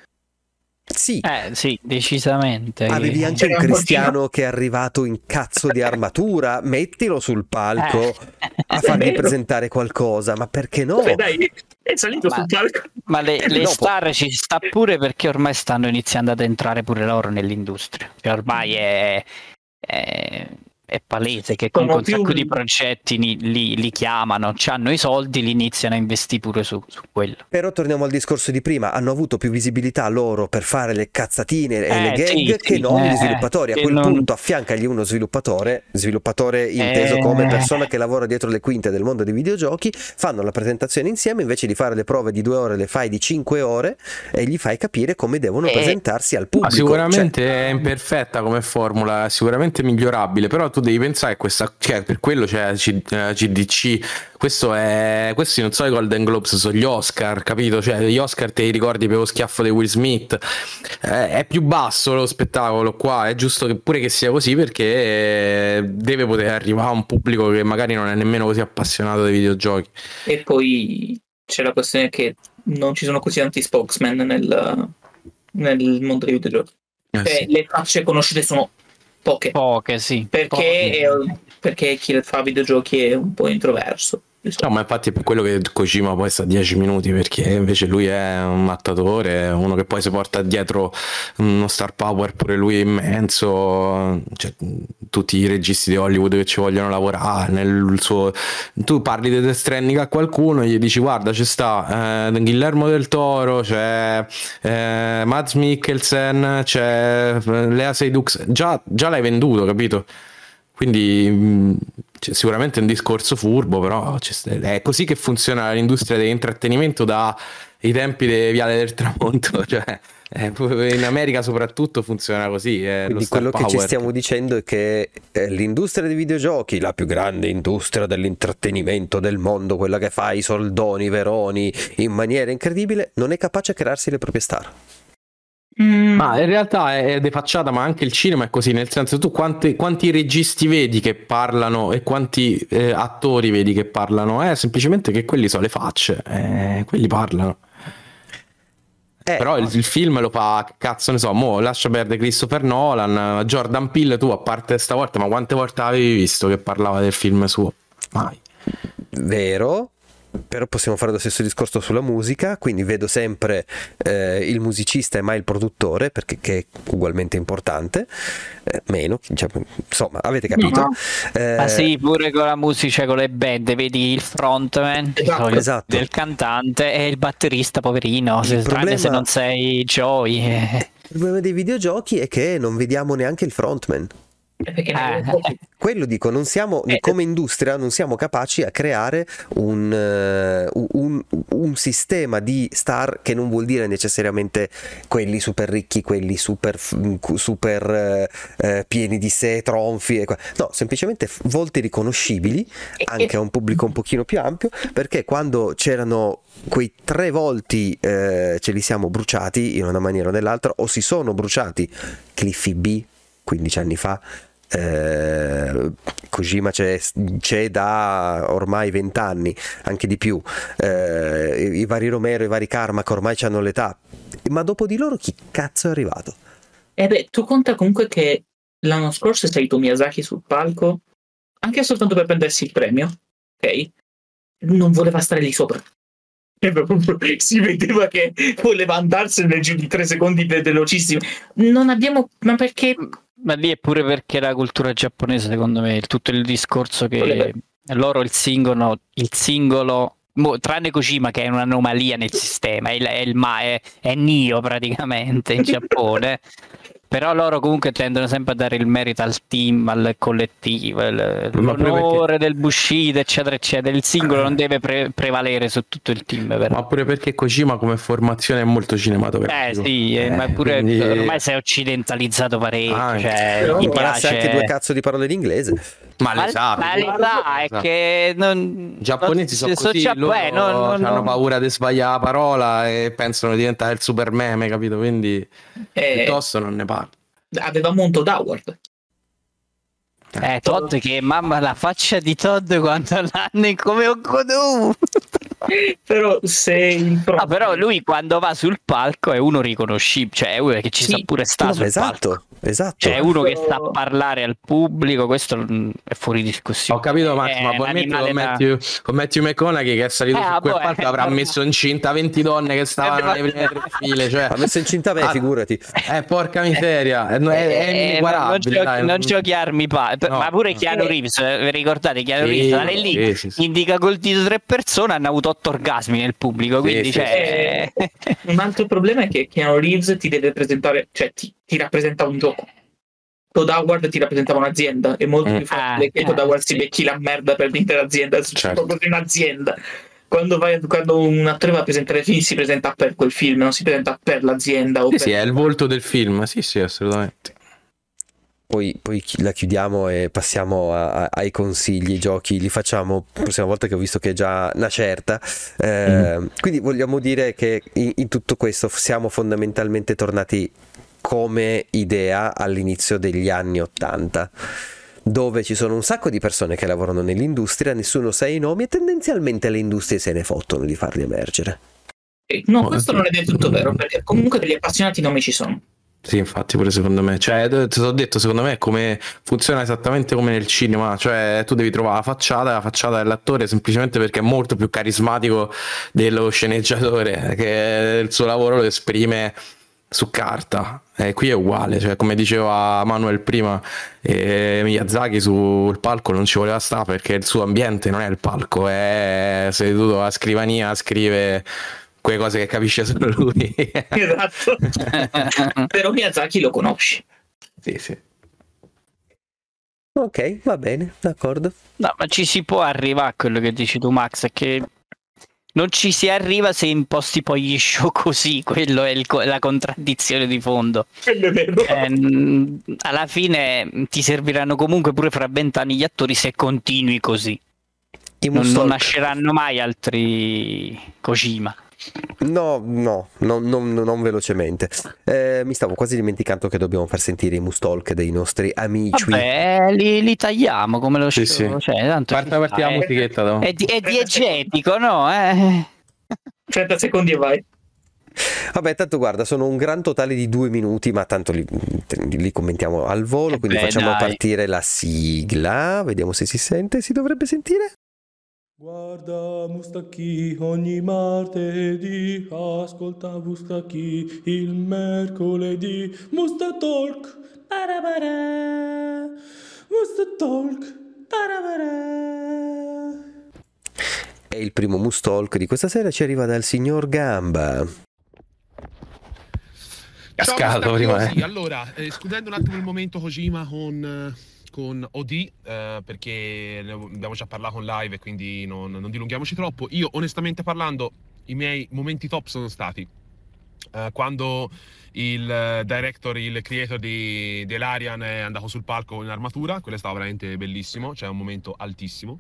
Sì, Eh sì, decisamente. Avevi anche un cristiano che è arrivato in cazzo di armatura, mettilo sul palco Eh. a fargli presentare qualcosa, ma perché no? Cioè, dai, è salito Ma- sul palco. Ma le, le star ci sta pure perché ormai stanno iniziando ad entrare pure loro nell'industria. Cioè ormai è, è- è palese che comunque un più- sacco di progetti li, li- li chiamano, hanno i soldi, li iniziano a investire pure su, su quello. Però torniamo al discorso di prima, hanno avuto più visibilità loro per fare le cazzatine e Eh, le gag sì, che sì, non eh, gli sviluppatori. A quel non- punto affiancagli uno sviluppatore, sviluppatore inteso Eh. come persona che lavora dietro le quinte del mondo dei videogiochi, fanno la presentazione insieme, invece di fare le prove di due ore le fai di cinque ore e gli fai capire come devono Eh. presentarsi al Ma pubblico. sicuramente Cioè, è imperfetta come formula, è sicuramente migliorabile, però tu devi pensare che questa, cioè, per quello c'è C- eh, CDC, questo è, questi non sono i Golden Globes, sono gli Oscar, capito? Cioè, gli Oscar te li ricordi per lo schiaffo di Will Smith, Eh, è più basso lo spettacolo qua, è giusto che pure che sia così perché deve poter arrivare a un pubblico che magari non è nemmeno così appassionato dei videogiochi. E poi c'è la questione che non ci sono così tanti spokesman nel, nel mondo dei videogiochi. Eh, Cioè, sì. Le facce conosciute sono poche. Poche, sì. Perché, Poche. è- perché chi fa videogiochi è un po' introverso. No, ma infatti è per quello che Kojima poi sta 10 minuti, perché invece lui è un mattatore, uno che poi si porta dietro uno star power, pure lui immenso, cioè, tutti i registi di Hollywood che ci vogliono lavorare, nel suo... tu parli di Death Stranding a qualcuno e gli dici guarda ci sta eh, Guillermo del Toro, c'è eh, Mads Mikkelsen, c'è eh, Lea Seydoux, già, già l'hai venduto, capito? Quindi mh, sicuramente un discorso furbo, però è così che funziona l'industria dell'intrattenimento dai tempi di Viale del Tramonto. Cioè, eh, in America soprattutto funziona così. È star quello che ci power. stiamo dicendo è che eh, l'industria dei videogiochi, la più grande industria dell'intrattenimento del mondo, quella che fa i soldoni veroni in maniera incredibile, non è capace a crearsi le proprie star. Mm, Ma in realtà è, è defacciata, ma anche il cinema è così, nel senso tu quanti, quanti registi vedi che parlano e quanti eh, attori vedi che parlano? È semplicemente che quelli sono le facce, eh, quelli parlano. Eh, Però il, il film lo fa, cazzo ne so, mo lascia perdere Christopher Nolan, Jordan Peele, tu a parte stavolta, ma quante volte avevi visto che parlava del film suo? Mai. Vero, però possiamo fare lo stesso discorso sulla musica, quindi vedo sempre eh, il musicista e mai il produttore, perché che è ugualmente importante, eh, meno, diciamo, insomma, avete capito? No. Eh, Ma sì, pure con la musica, con le band, vedi il frontman Esatto. Esatto. del cantante e il batterista, poverino, se, tranne problema- se non sei Joy. eh. Il problema dei videogiochi è che non vediamo neanche il frontman. È perché Eh. Quello dico, non siamo, Eh. come industria non siamo capaci a creare un, eh, un- un sistema di star che non vuol dire necessariamente quelli super ricchi, quelli super, f- super eh, eh, pieni di sé, tronfi, no, semplicemente volti riconoscibili anche a un pubblico un pochino più ampio, perché quando c'erano quei tre volti eh, ce li siamo bruciati in una maniera o nell'altra, o si sono bruciati Cliffy B 15 anni fa, eh, Kojima c'è, c'è da ormai 20 anni, anche di più, eh, i, vari Romero, i vari Karma che ormai hanno l'età, ma dopo di loro chi cazzo è arrivato? E beh, tu conta comunque che l'anno scorso è salito Miyazaki sul palco, anche soltanto per prendersi il premio, ok? Non voleva stare lì sopra. Si vedeva che voleva andarsene giro di tre secondi ve- velocissimi. Non abbiamo. Ma perché? Ma lì è pure perché la cultura giapponese, secondo me, tutto il discorso che Volevo- loro il singolo, il singolo, mo, tranne Kojima che è un'anomalia nel sistema, è il, è il ma- è, è Nio praticamente in Giappone. Però loro comunque tendono sempre a dare il merito al team, al collettivo, il- l'onore del Bushido, eccetera, eccetera. Il singolo non deve pre- prevalere su tutto il team. Però. Ma pure perché Kojima come formazione è molto Eh cinematografico. sì, eh, ma pure quindi- ormai sei occidentalizzato parecchio. Anche. Cioè, Però mi Imparassi piace. anche due cazzo di parole in inglese. Ma le sa, ma le sa, è che non, I giapponesi sono così, so- loro eh, non- non- hanno non- paura di sbagliare la parola e pensano di diventare il super meme, capito? Quindi Eh, piuttosto non ne parlo. avevamo un Todd Howard. Eh, Todd che mamma la faccia di Todd quando l'hanno come un Godot. Però se il Ah, però lui quando va sul palco è uno riconoscibile, cioè è uno che ci Sì. sa pure sta No, sul palco. esatto, esatto. Cioè è uno che Però- sa parlare al pubblico, questo mm, è fuori discussione. Ho capito Max, È ma un poi metti con da- Matthew, con Matthew McConaughey che è salito Eh, su ah, quel boh, palco eh, avrà messo incinta 20 donne che stavano Eh, nelle prime tre file. Cioè, Ha messo incinta me, Ah, figurati. Eh, porca miseria, è, è, è Eh, non, giochi, dai. non giochi armi pa- No. ma pure No. Keanu Reeves eh, vi ricordate Keanu Sì, Reeves sale lì sì, sì, sì. indica col dito tre persone hanno avuto otto orgasmi nel pubblico quindi sì, cioè, Un altro problema è che Keanu Reeves ti deve presentare, cioè ti, ti rappresenta un gioco. Todd Howard ti rappresentava un'azienda, è molto Mm. più facile Ah, che Todd eh, Howard sì. si becchi la merda per l'intera azienda, Certo. proprio in un'azienda. Quando, vai- quando un attore va a presentare film si presenta per quel film, non si presenta per l'azienda. O Sì, per... sì, è il volto del film. Sì, sì, assolutamente. Poi, poi la chiudiamo e passiamo a- a- ai consigli, i giochi, li facciamo la prossima volta che ho visto che è già una certa. Eh, Quindi vogliamo dire che in, in tutto questo siamo fondamentalmente tornati come idea all'inizio degli anni 80 dove ci sono un sacco di persone che lavorano nell'industria, nessuno sa i nomi e tendenzialmente le industrie se ne fottono di farli emergere. No, questo non è del tutto vero, perché comunque degli appassionati nomi ci sono. Sì, infatti, pure secondo me. Cioè, te l'ho detto, secondo me come funziona esattamente come nel cinema. Cioè, tu devi trovare la facciata, la facciata dell'attore semplicemente perché è molto più carismatico dello sceneggiatore, che il suo lavoro lo esprime su carta. E qui è uguale, cioè, come diceva Manuel prima, eh, Miyazaki sul palco non ci voleva stare perché il suo ambiente non è il palco, è seduto a scrivania, scrive quelle cose che capisce solo lui. Esatto. Però Miyazaki lo conosci. sì, sì. Ok, va bene, d'accordo. no ma ci si può arrivare a quello che dici tu Max è che non ci si arriva se imposti poi gli show così quello è il la contraddizione di fondo. Eh, alla fine ti serviranno comunque pure fra vent'anni gli attori se continui così non, non nasceranno mai altri Kojima No, no, no, non, non velocemente. Eh, mi stavo quasi dimenticando che dobbiamo far sentire i Mustalk dei nostri amici. Vabbè, li, li tagliamo come lo Sì, sì. Cioè, tanto Parta la è, musichetta. dopo. è, di- è diegetico, no? Eh. 30 secondi e vai. Vabbè, tanto guarda, sono un gran totale di due minuti, ma tanto li, li commentiamo al volo, Eh quindi beh, facciamo dai. partire la sigla. Vediamo se si sente, si dovrebbe sentire. Guarda Mustacchi ogni martedì, ascolta Mustacchi il mercoledì. Musta Talk, parabara, Musta Talk, parabara. E il primo Mustalk di questa sera ci arriva dal signor Gamba. Cascato prima, eh. Allora, eh, escludendo un attimo il momento Kojima con, eh, con OD, eh, perché ne abbiamo già parlato in live e quindi non, non dilunghiamoci troppo, io onestamente parlando, i miei momenti top sono stati eh, quando il director, il creator di, di Elarian è andato sul palco in armatura, quello è stato veramente bellissimo, cioè un momento altissimo.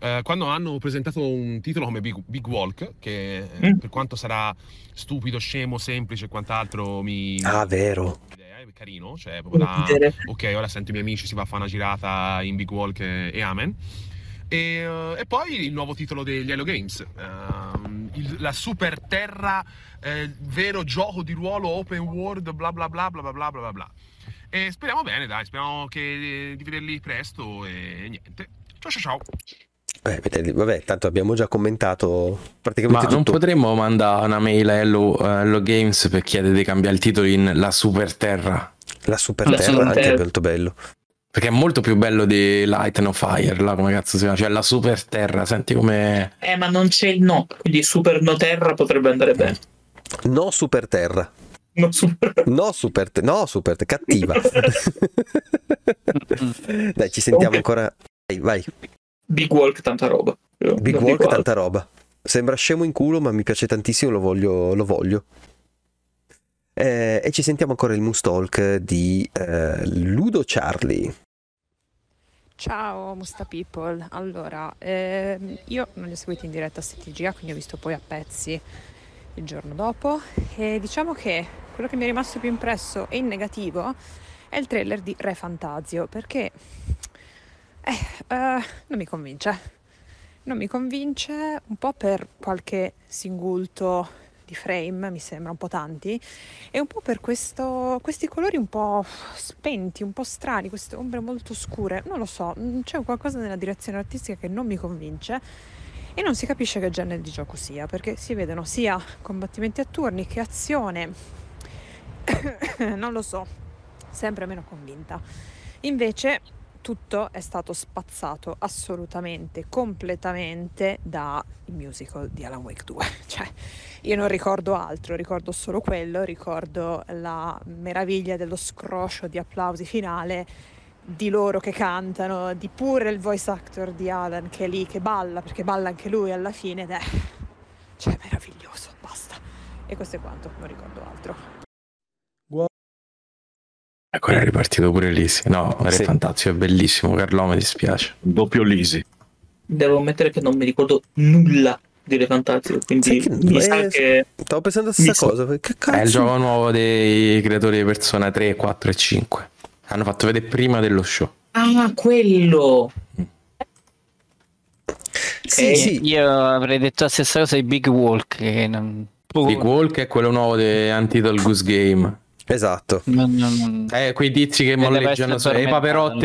Eh, quando hanno presentato un titolo come Big, Big Walk, che Mm. per quanto sarà stupido, scemo, semplice e quant'altro, mi, Ah, vero. Carino, cioè proprio da ok, ora sento i miei amici, si va a fare una girata in Big Walk e, e Amen. E, eh, e poi il nuovo titolo degli Hello Games, ehm, il- la super terra, eh, vero gioco di ruolo open world, bla bla bla bla bla bla bla bla. E speriamo bene, dai, speriamo che, di vederli presto e niente. Ciao ciao ciao. Eh, vedete, vabbè, tanto abbiamo già commentato Ma praticamente non tutto. potremmo mandare una mail a Hello, a Hello Games per chiedere di cambiare il titolo in La Super Terra? La Super La Terra Super anche è molto bello. Perché è molto più bello di Light and Fire, là, come cazzo si chiama? Cioè la Super Terra, senti come... Eh, ma non c'è il no, quindi Super No Terra potrebbe andare bene. No Super Terra. No, super... No Super Terra. No Super Terra. Cattiva. Dai, ci sentiamo ancora. Vai, vai. Big Walk, tanta roba. Big No, Walk, tanta roba. Sembra scemo in culo, ma mi piace tantissimo, lo voglio. Lo voglio. Eh, e ci sentiamo ancora il Mustalk di eh, Ludo Charlie. Ciao Musta People, allora ehm, io non li ho seguiti in diretta a STGA, quindi ho visto poi a pezzi il giorno dopo e diciamo che quello che mi è rimasto più impresso e in negativo è il trailer di Re Fantasio perché eh, eh, non mi convince, non mi convince un po' per qualche singulto di frame, mi sembra un po' tanti, e un po' per questo, questi colori un po' spenti, un po' strani, queste ombre molto scure, non lo so, mm, c'è qualcosa nella direzione artistica che non mi convince e non si capisce che genere di gioco sia, perché si vedono sia combattimenti a turni che azione, non lo so, sempre meno convinta. Invece tutto è stato spazzato assolutamente, completamente dal musical di Alan Wake 2. Cioè, io non ricordo altro, ricordo solo quello, ricordo la meraviglia dello scroscio di applausi finale di loro che cantano, di pure il voice actor di Alan che è lì che balla, perché balla anche lui alla fine ed è cioè meraviglioso, basta. E questo è quanto, non ricordo altro. Ecco, è ripartito pure Lisi. No, Re Sì. Fantazio è bellissimo, Carlo, mi dispiace. Doppio Lisi. Devo ammettere che non mi ricordo nulla di Le Fantasio, quindi che- mi sa che Stavo pensando la stessa so- cosa. Che È il cazzo? gioco nuovo dei creatori di Persona 3, 4 e 5. Hanno fatto vedere prima dello show. Ah, quello! Sì, Eh, sì. Io avrei detto la stessa cosa di Big Walk. Che non... Big Walk è quello nuovo di Untitled Goose Game. Esatto. non- non- Eh, quei tizi che E molleggiano essere su, i no?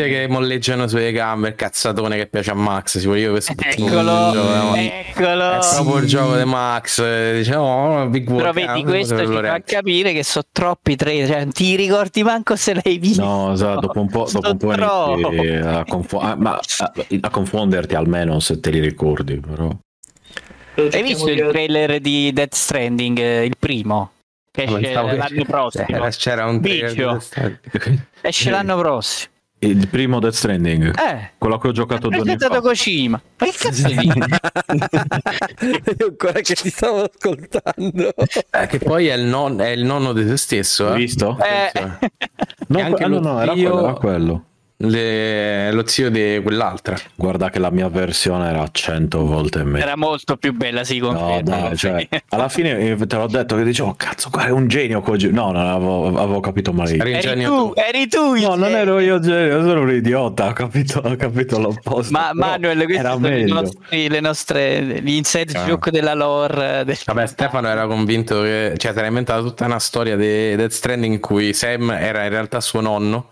che molleggiano sulle gambe, il cazzatone che piace a Max. Si vuole io questo Eccolo, È eccolo. proprio il gioco di Max. eh, Dice, oh, Big. Però ah, vedi, questo ci fa capire che sono troppi trailer. Cioè, non ti ricordi manco se l'hai visto. No, esatto, dopo un po', dopo un po' a, confo- ah, ma a, a confonderti almeno se te li ricordi, però. Hai visto il trailer di Death Stranding, eh, il primo? Che esce l'anno prossimo. c'era, un Bicio. Esce l'anno prossimo. Il primo Death Stranding, Eh, quello che ho giocato due anni fa. Kojima. Ma che cazzo dici? Ancora che ti stavo ascoltando. Eh, che poi è il, non- è il nonno di se stesso. Hai Eh? visto? Eh, No, E anche que- no, no, era quello, era quello. Le- lo zio di quell'altra. Guarda che la mia versione era 100 volte meglio. era molto più bella, si No, conferma. dai, cioè, alla fine eh, te l'ho detto che dicevo, cazzo, qua è un genio Koji. No, non avevo, avevo capito male. Eri eri genio tu, tu. eri tu. No, non genio. ero io genio, sono un idiota, ho capito, ho capito l'opposto. Ma Manuel, questi era sono i nostri, le nostre, gli inside Ah. joke della lore. del- Vabbè, Stefano era convinto che, cioè, si era inventata tutta una storia di Death Stranding in cui Sam era in realtà suo nonno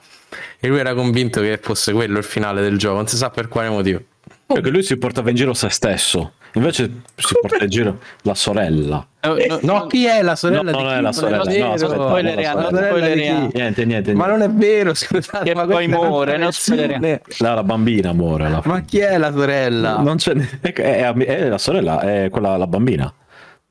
e lui era convinto che fosse quello il finale del gioco, non si sa per quale motivo. Perché lui si portava in giro se stesso, invece si porta in giro la sorella. No, no, No, chi è la sorella No, di non è la sorella, è no, vero. aspetta, la sorella di chi? spoileriamo. Niente, niente, Ma niente. non è vero, scusate. Che ma poi muore, non spoileriamo. La, la bambina muore. Ma chi è la sorella? Non c'è, è, è- è la sorella, è quella la bambina.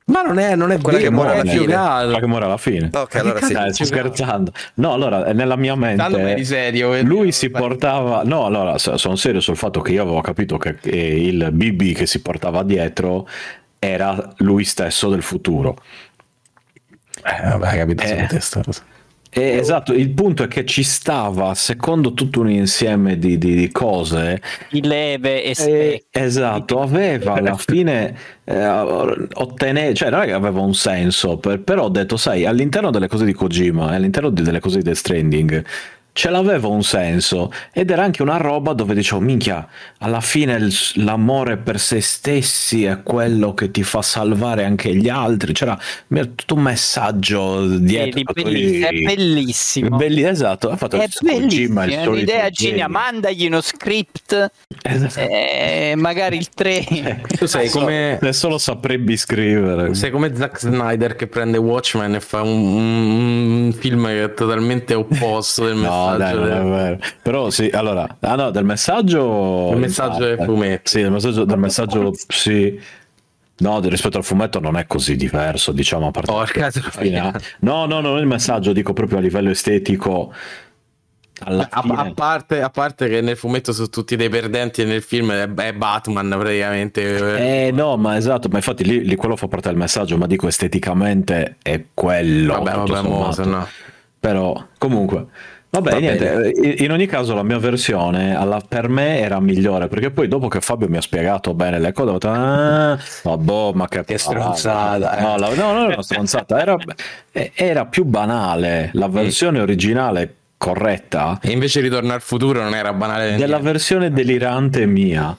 Ma non è, non è Quella vero, che muore alla fine. Quella che muore alla fine. Ok, allora sì. Dai, sto scherzando. No, allora, nella mia mente eri serio. eh. lui si portava no allora so- sono serio sul fatto che io avevo capito che eh, il BB che si portava dietro era lui stesso del futuro Eh, vabbè, capito, Eh. Solo te sta cosa. E, esatto il punto è che ci stava secondo tutto un insieme di, di- di cose Di leve e eh, esatto aveva alla fine eh, ottenere cioè non è che aveva un senso per- però ho detto sai all'interno delle cose di Kojima e all'interno di- delle cose di Death Stranding ce l'aveva un senso ed era anche una roba dove dicevo minchia alla fine il- l'amore per se stessi è quello che ti fa salvare anche gli altri c'era tutto un messaggio dietro Vedi, a belliss- quei- è bellissimo. Belli- esatto ha fatto È bellissimo, è un'idea genia, mandagli uno script, Esatto. eh, magari il 3. Tu sei come, Adesso lo saprebbe scrivere. sei come Zack Snyder che prende Watchmen e fa un, un film che è totalmente opposto del No, messaggio. dai, non è vero. Però sì, allora, ah no, del messaggio... Il messaggio del Eh, fumetto. Sì, del messaggio, del messaggio sì. No, rispetto al fumetto non è così diverso, diciamo, a parte... Porca fine, eh. No, no, non il messaggio, dico proprio a livello estetico. A, a parte, a parte che nel fumetto sono tutti dei perdenti e nel film è, è Batman praticamente. Eh no, ma esatto, ma infatti lì, lì quello fa parte del messaggio, ma dico esteticamente è quello. vabbè, vabbè, mo, no. Però, comunque, vabbè, Va niente. In, in ogni caso, la mia versione alla- per me era migliore perché poi, dopo che Fabio mi ha spiegato bene le cose, ho detto, ah, vabbè, ma che, Che stronzata, eh. No, la- no, non era una stronzata, era, era più banale. La versione originale corretta E invece Ritorno al futuro non era banale. della niente. versione delirante mia.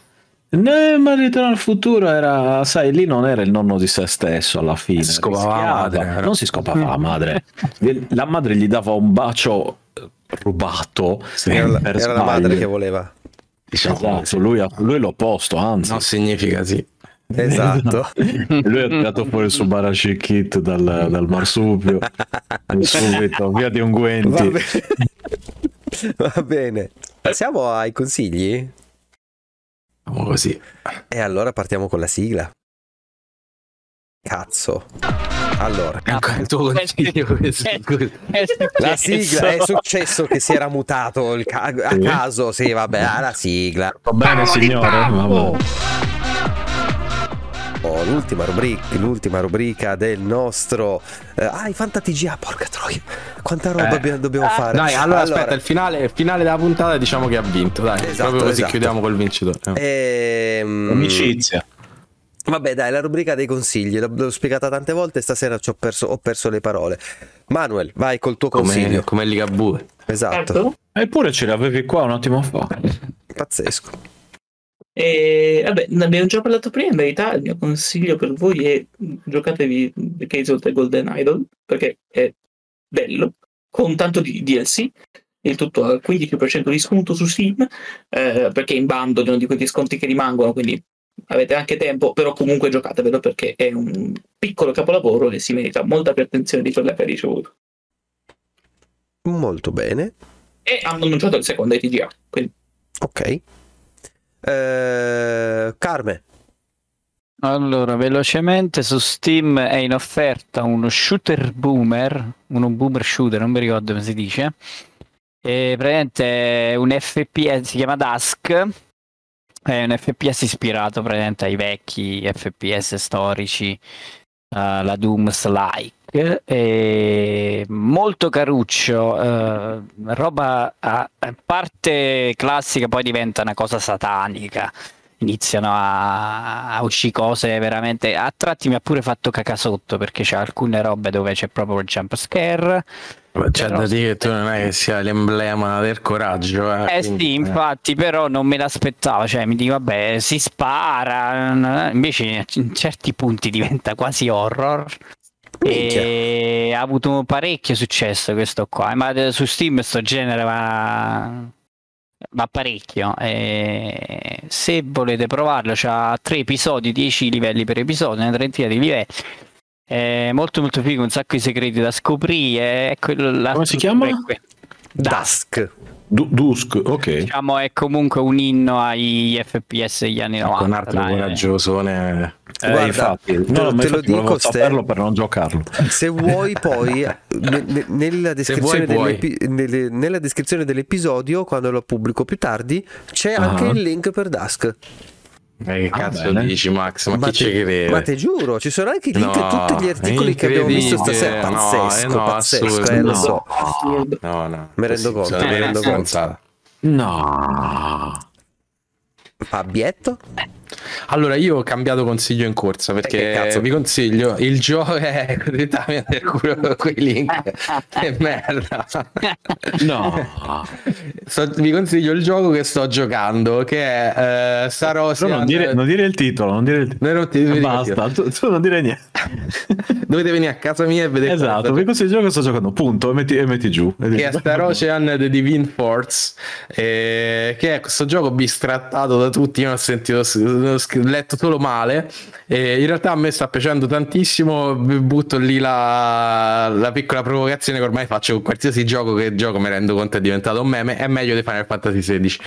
No, ma Ritorno al futuro era, sai, lì non era il nonno di se stesso alla fine. Scopava la madre, era. Non si scopava la madre. La madre gli dava un bacio rubato. Era, la- per era la madre che voleva. Esatto, lui, lui è l'opposto, anzi. No, significa sì. Esatto. Lui ha tirato fuori il suo Barashi Kit dal, dal marsupio e subito via di Va unguenti. bene. Va bene. Passiamo ai consigli? Facciamo così. E allora partiamo con la sigla. Cazzo. Allora, Ecco il tuo consiglio questo. scusa. la sigla è successo che si era mutato il ca- a Sì. caso. Sì, vabbè, ah, la sigla. Va bene, signore? Oh, l'ultima rubrica, l'ultima rubrica del nostro. eh, ah, i Fanta TGA, porca troia. Quanta roba Eh. dobbiamo fare? Dai, allora, aspetta, il finale, il finale della puntata diciamo che ha vinto. Dai, Esatto, proprio così esatto. chiudiamo col vincitore. Ehm, Amicizia. Vabbè, dai, la rubrica dei consigli, l'ho, l'ho spiegata tante volte, stasera ci ho perso, ho perso le parole. Manuel, vai col tuo Come, consiglio. come Ligabue. Esatto, Certo. Eppure ce l'avevi qua un attimo fa. pazzesco. E vabbè, ne abbiamo già parlato prima. In verità, il mio consiglio per voi è giocatevi The Case of the Golden Idol perché è bello, con tanto di DLC. Il tutto al 15% di sconto su Steam eh, perché in bando di uno di quegli sconti che rimangono. Quindi avete anche tempo, però comunque giocatevelo perché è un piccolo capolavoro e si merita molta più attenzione di quella che ha ricevuto. Molto bene. E hanno annunciato il secondo ETGA. Quindi Ok. Eh, Carme, Allora, velocemente su Steam è in offerta uno shooter boomer, uno boomer shooter, non mi ricordo come si dice. E praticamente è un FPS, si chiama Dusk. È un FPS ispirato praticamente ai vecchi FPS storici, eh, la Dooms-like. E molto caruccio, eh, roba a parte classica, poi diventa una cosa satanica iniziano a, a uscire cose veramente a tratti mi ha pure fatto cacasotto perché c'è alcune robe dove c'è proprio il jump scare. C'è Però- da dire che tu non è che sia l'emblema del coraggio. Eh, eh quindi, sì infatti però non me l'aspettavo cioè mi dico vabbè si spara invece in certi punti diventa quasi horror. E ha avuto parecchio successo questo qua ma su Steam sto genere va va parecchio e se volete provarlo c'ha tre episodi 10 livelli per episodio una trentina di livelli è molto molto figo un sacco di segreti da scoprire è quello, la Come si chiama? que- Dusk. Du- Dusk, ok. diciamo è comunque un inno ai FPS degli anni Ecco, 90 un altro dai. coraggiosone. Eh, Guarda, infatti, te no, lo- ma te lo dico, Ste- saperlo per non giocarlo. Se vuoi poi ne- ne- nella, descrizione vuoi, puoi. dell'epi- nelle- nella descrizione dell'episodio, quando lo pubblico più tardi, c'è Ah. anche il link per Dusk. Eh, che Ah, cazzo bene. dici, Max? Ma, chi ci te, crede? ma te giuro, ci sono anche i link No, a tutti gli articoli che abbiamo visto stasera. Pazzesco, eh, no, pazzesco, assurdo. eh, lo No. so. assurdo. No, no. Me rendo conto, me rendo conto. No. Fabbietto? Allora, io ho cambiato consiglio in corsa che perché vi consiglio il gioco è direttamente nel culo con quei link. che merda. No. Sto- vi consiglio il gioco che sto giocando che è eh, Star Però Ocean. non dire, non dire il titolo, non dire il titolo. Non ti-. Basta, tu, tu non dire niente. Dovete venire a casa mia e vedere Esatto, vi consiglio il gioco che sto giocando, punto, e metti, e metti giù. E che è Star Ocean The Divine Force eh, che è questo gioco bistrattato da tutti io non ho sentito ho sc- letto solo male e in realtà a me sta piacendo tantissimo butto lì la, la piccola provocazione che ormai faccio con qualsiasi gioco che gioco mi rendo conto è diventato un meme è meglio di Final Fantasy XVI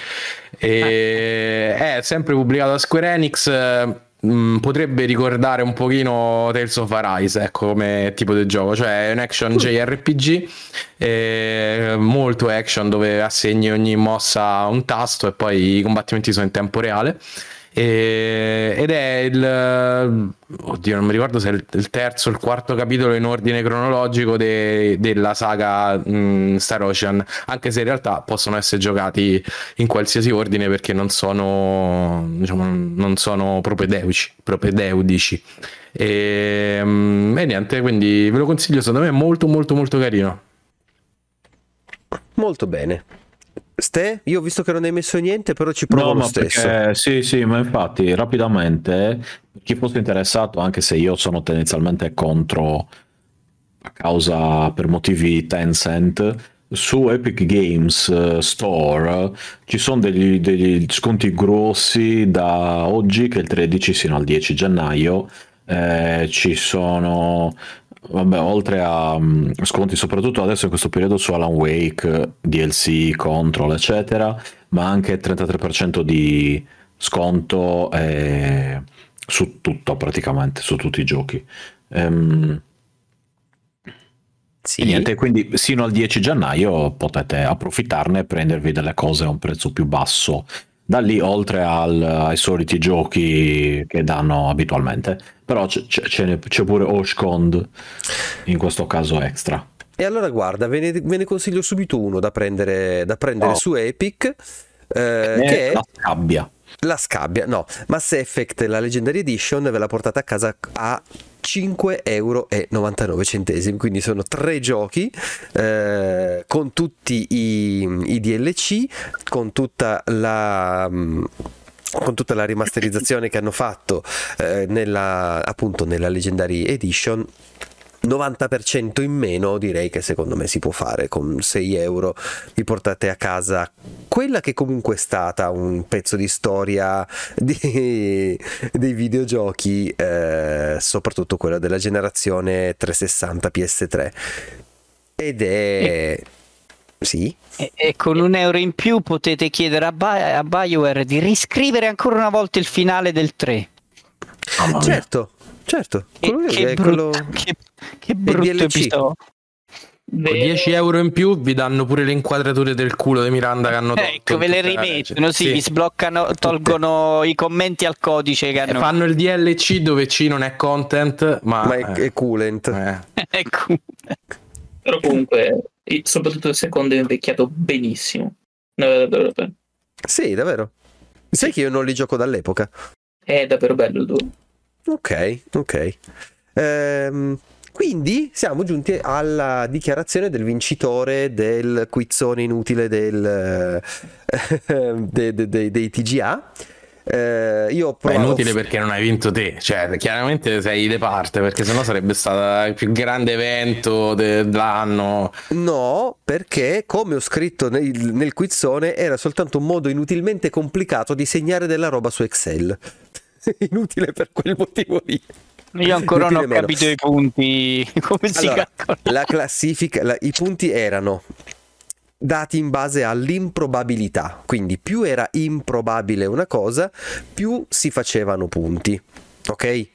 e è sempre pubblicato da Square Enix eh, mh, potrebbe ricordare un pochino Tales of Arise ecco come tipo di gioco cioè è un action JRPG eh, molto action dove assegni ogni mossa a un tasto e poi i combattimenti sono in tempo reale E- ed è il oddio non mi ricordo se è il, il terzo o il quarto capitolo in ordine cronologico de- della saga mh, Star Ocean anche se in realtà possono essere giocati in qualsiasi ordine perché non sono diciamo non sono propedeutici propedeudici e, mm, e niente quindi ve lo consiglio secondo me è molto molto molto carino Molto bene. Ste, io ho visto che non hai messo niente, però ci provo No, lo stesso. perché, sì, sì, ma infatti rapidamente, chi fosse interessato, anche se io sono tendenzialmente contro a causa per motivi Tencent, su Epic Games eh, Store ci sono degli, degli sconti grossi da oggi che è il 13 sino al 10 gennaio. Eh, ci sono Vabbè, oltre a mm, sconti, soprattutto adesso in questo periodo su Alan Wake, DLC, Control, eccetera, ma anche 33% di sconto eh, su tutto praticamente, su tutti i giochi. Ehm, Sì. niente, quindi sino al 10 gennaio potete approfittarne e prendervi delle cose a un prezzo più basso. Da lì, oltre al- ai soliti giochi che danno abitualmente, però c'è, c'è- c'è pure Oshkond, in questo caso extra. E allora guarda, ve ne, ve ne consiglio subito uno da prendere, da prendere Oh. su Epic, eh, Eh, che è la scabbia. la scabbia. No, Mass Effect, la Legendary Edition, ve la portate a casa a 5,99 euro. Quindi sono tre giochi eh, con tutti i, i DLC, con tutta la. mm, con tutta la rimasterizzazione che hanno fatto eh, nella, appunto nella Legendary Edition 90% in meno direi che secondo me si può fare con 6 euro vi portate a casa quella che comunque è stata un pezzo di storia di- dei videogiochi eh, soprattutto quella della generazione 360 PS3 ed è sì E, e con un euro in più potete chiedere a, Bi- a BioWare di riscrivere ancora una volta il finale del 3. Mamma mia. certo certo Che, quello lì che è brutto, quello- che, che brutto DLC. episodio. Con 10 euro in più vi danno pure le inquadrature del culo di Miranda che hanno tolto. Ecco, ve le rimettono, sì, legge. vi sbloccano, tolgono i commenti al codice che E hanno fanno il DLC dove C non è content, ma, ma è, è coolant eh. Ecco. Però comunque, soprattutto il secondo è invecchiato benissimo. Sì davvero sai che io non li gioco dall'epoca È davvero bello il 2. Ok, ok. Ehm, quindi siamo giunti alla dichiarazione del vincitore del quizzone inutile del, eh, de- de- de- dei TGA. Eh, io ho è inutile perché non hai vinto te, cioè chiaramente sei di parte perché sennò sarebbe stato il più grande evento de- dell'anno. No, perché come ho scritto nel, nel quizzone era soltanto un modo inutilmente complicato di segnare della roba su Excel. Inutile per quel motivo lì. Io ancora non ho meno. capito i punti, come si Allora, calcola. la classifica, la- i punti erano dati in base all'improbabilità, quindi più era improbabile una cosa, più si facevano punti. Ok?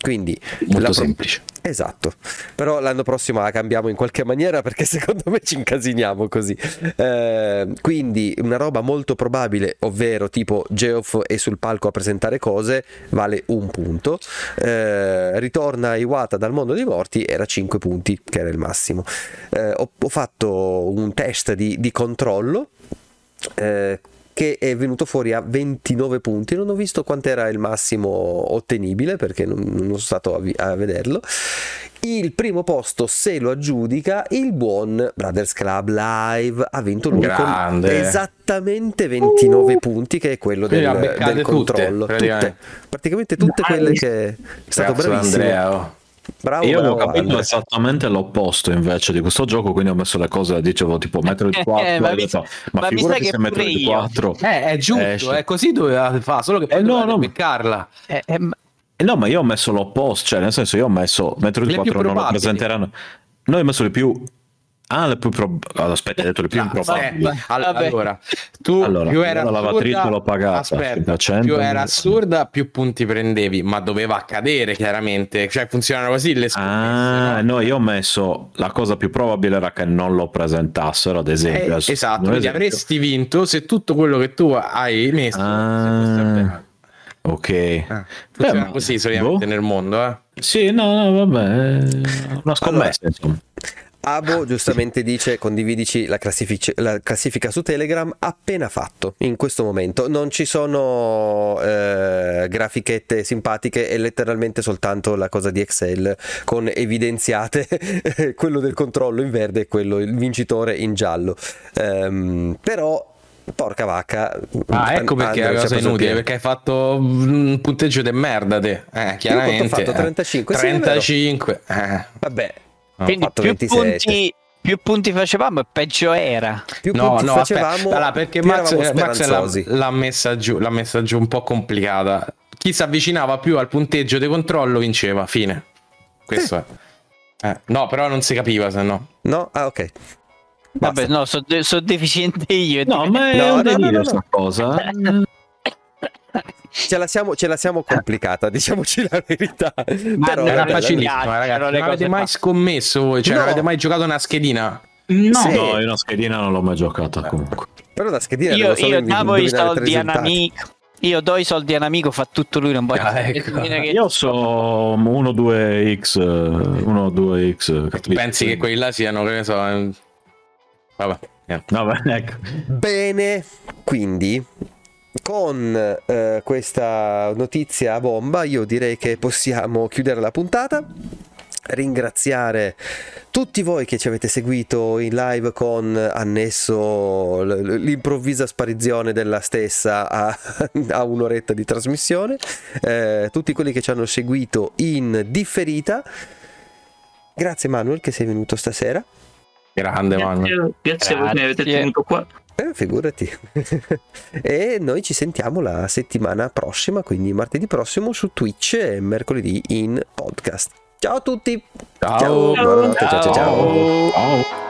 Quindi Molto pro- semplice. Esatto, però l'anno prossimo la cambiamo in qualche maniera perché secondo me ci incasiniamo così. Eh, quindi una roba molto probabile, ovvero tipo Geoff è sul palco a presentare cose, vale un punto. Eh, ritorna Iwata dal mondo dei morti, era 5 punti, che era il massimo. Eh, ho, ho fatto un test di, di controllo. eh, che è venuto fuori a 29 punti. Non ho visto quant'era il massimo ottenibile perché non, non sono stato a, vi- a vederlo. Il primo posto se lo aggiudica il buon Brothers Club Live. Ha vinto lui con esattamente 29 punti, che è quello del, del controllo. praticamente. Tutte, praticamente tutte quelle che è stato Cazzo, bravissimo. Andrea, oh. Bravo, Io avevo capito Andre. esattamente l'opposto invece di questo gioco, quindi ho messo le cose, dicevo tipo Metroid 4, Eh, ma ho mi- detto, ma, ma mi sa figurati che se Metroid io. 4 Eh, è giusto, esce. è così doveva fare, solo che poi Eh, no, no. beccarla. Eh, eh, ma- Eh no, ma io ho messo l'opposto, cioè nel senso io ho messo Metroid Le più 4 non lo presenteranno. No, ho messo le più Ah, le più probabili. Aspetta, hai detto le più Ah, improbabili. allora, tu Allora, più era la lavatrice assurda, l'ho pagata, aspetta, 100, più era assurda, più punti prendevi, ma doveva accadere chiaramente, cioè funzionano così le scommesse, Ah, no? io ho messo la cosa più probabile era che non lo presentassero, ad esempio. Eh, esatto, quindi esempio. avresti vinto se tutto quello che tu hai messo Ah. Ok. Eh, funziona Beh, ma- così solitamente boh. nel mondo, eh. Sì, no, no, vabbè, una scommessa, insomma. Abo giustamente dice condividici la, classific- la classifica su Telegram appena fatto in questo momento non ci sono eh, grafichette simpatiche è letteralmente soltanto la cosa di Excel con evidenziate quello del controllo in verde e quello il vincitore in giallo Ehm, però porca vacca Ah, ecco perché è Andrea una ci ha cosa inutile, perché hai fatto un punteggio di merda te. Eh, chiaramente. ho fatto? eh. 35? Sì, è vero. 35. Eh. vabbè ho Quindi fatto più 27 punti, più punti facevamo e peggio era. più No, punti no, facevamo aspetta. Allora, perché Max, Max l'ha, l'ha messa giù, l'ha messa giù un po' complicata. Chi si avvicinava più al punteggio di controllo vinceva, fine. Questo è. Eh, no, però non si capiva se no. no? ah ok Vabbè, no, sono deficiente io. No, ma è No, un no, no, delirio no, no. sta cosa. ce la siamo, ce la siamo complicata, diciamoci la verità. Ma Però, non Era facilissimo, ragazzi. Non avete mai scommesso voi? Cioè, No. non avete mai giocato una schedina? No, Sì. No, io una schedina non l'ho mai giocata comunque. però la schedina Io, io davo i soldi a un amico. Io do i soldi a un amico, fa tutto lui, non voglio. Ah, ecco. Che- Io so 1-2x, 1-2x. Pensi che quelli là siano, che ne so. eh, Vabbè. niente. Vabbè, ecco. Bene, quindi con eh, questa notizia a bomba io direi che possiamo chiudere la puntata. Ringraziare tutti voi che ci avete seguito in live con annesso l'improvvisa sparizione della stessa a, a un'oretta di trasmissione, eh, tutti quelli che ci hanno seguito in differita. Grazie Manuel che sei venuto stasera. Grande, man. grazie, grazie a voi che mi avete tenuto qua. Eh, figurati. e noi ci sentiamo la settimana prossima, quindi martedì prossimo su Twitch e mercoledì in podcast. Ciao a tutti. Ciao. Buonanotte. ciao ciao. ciao. Ciao.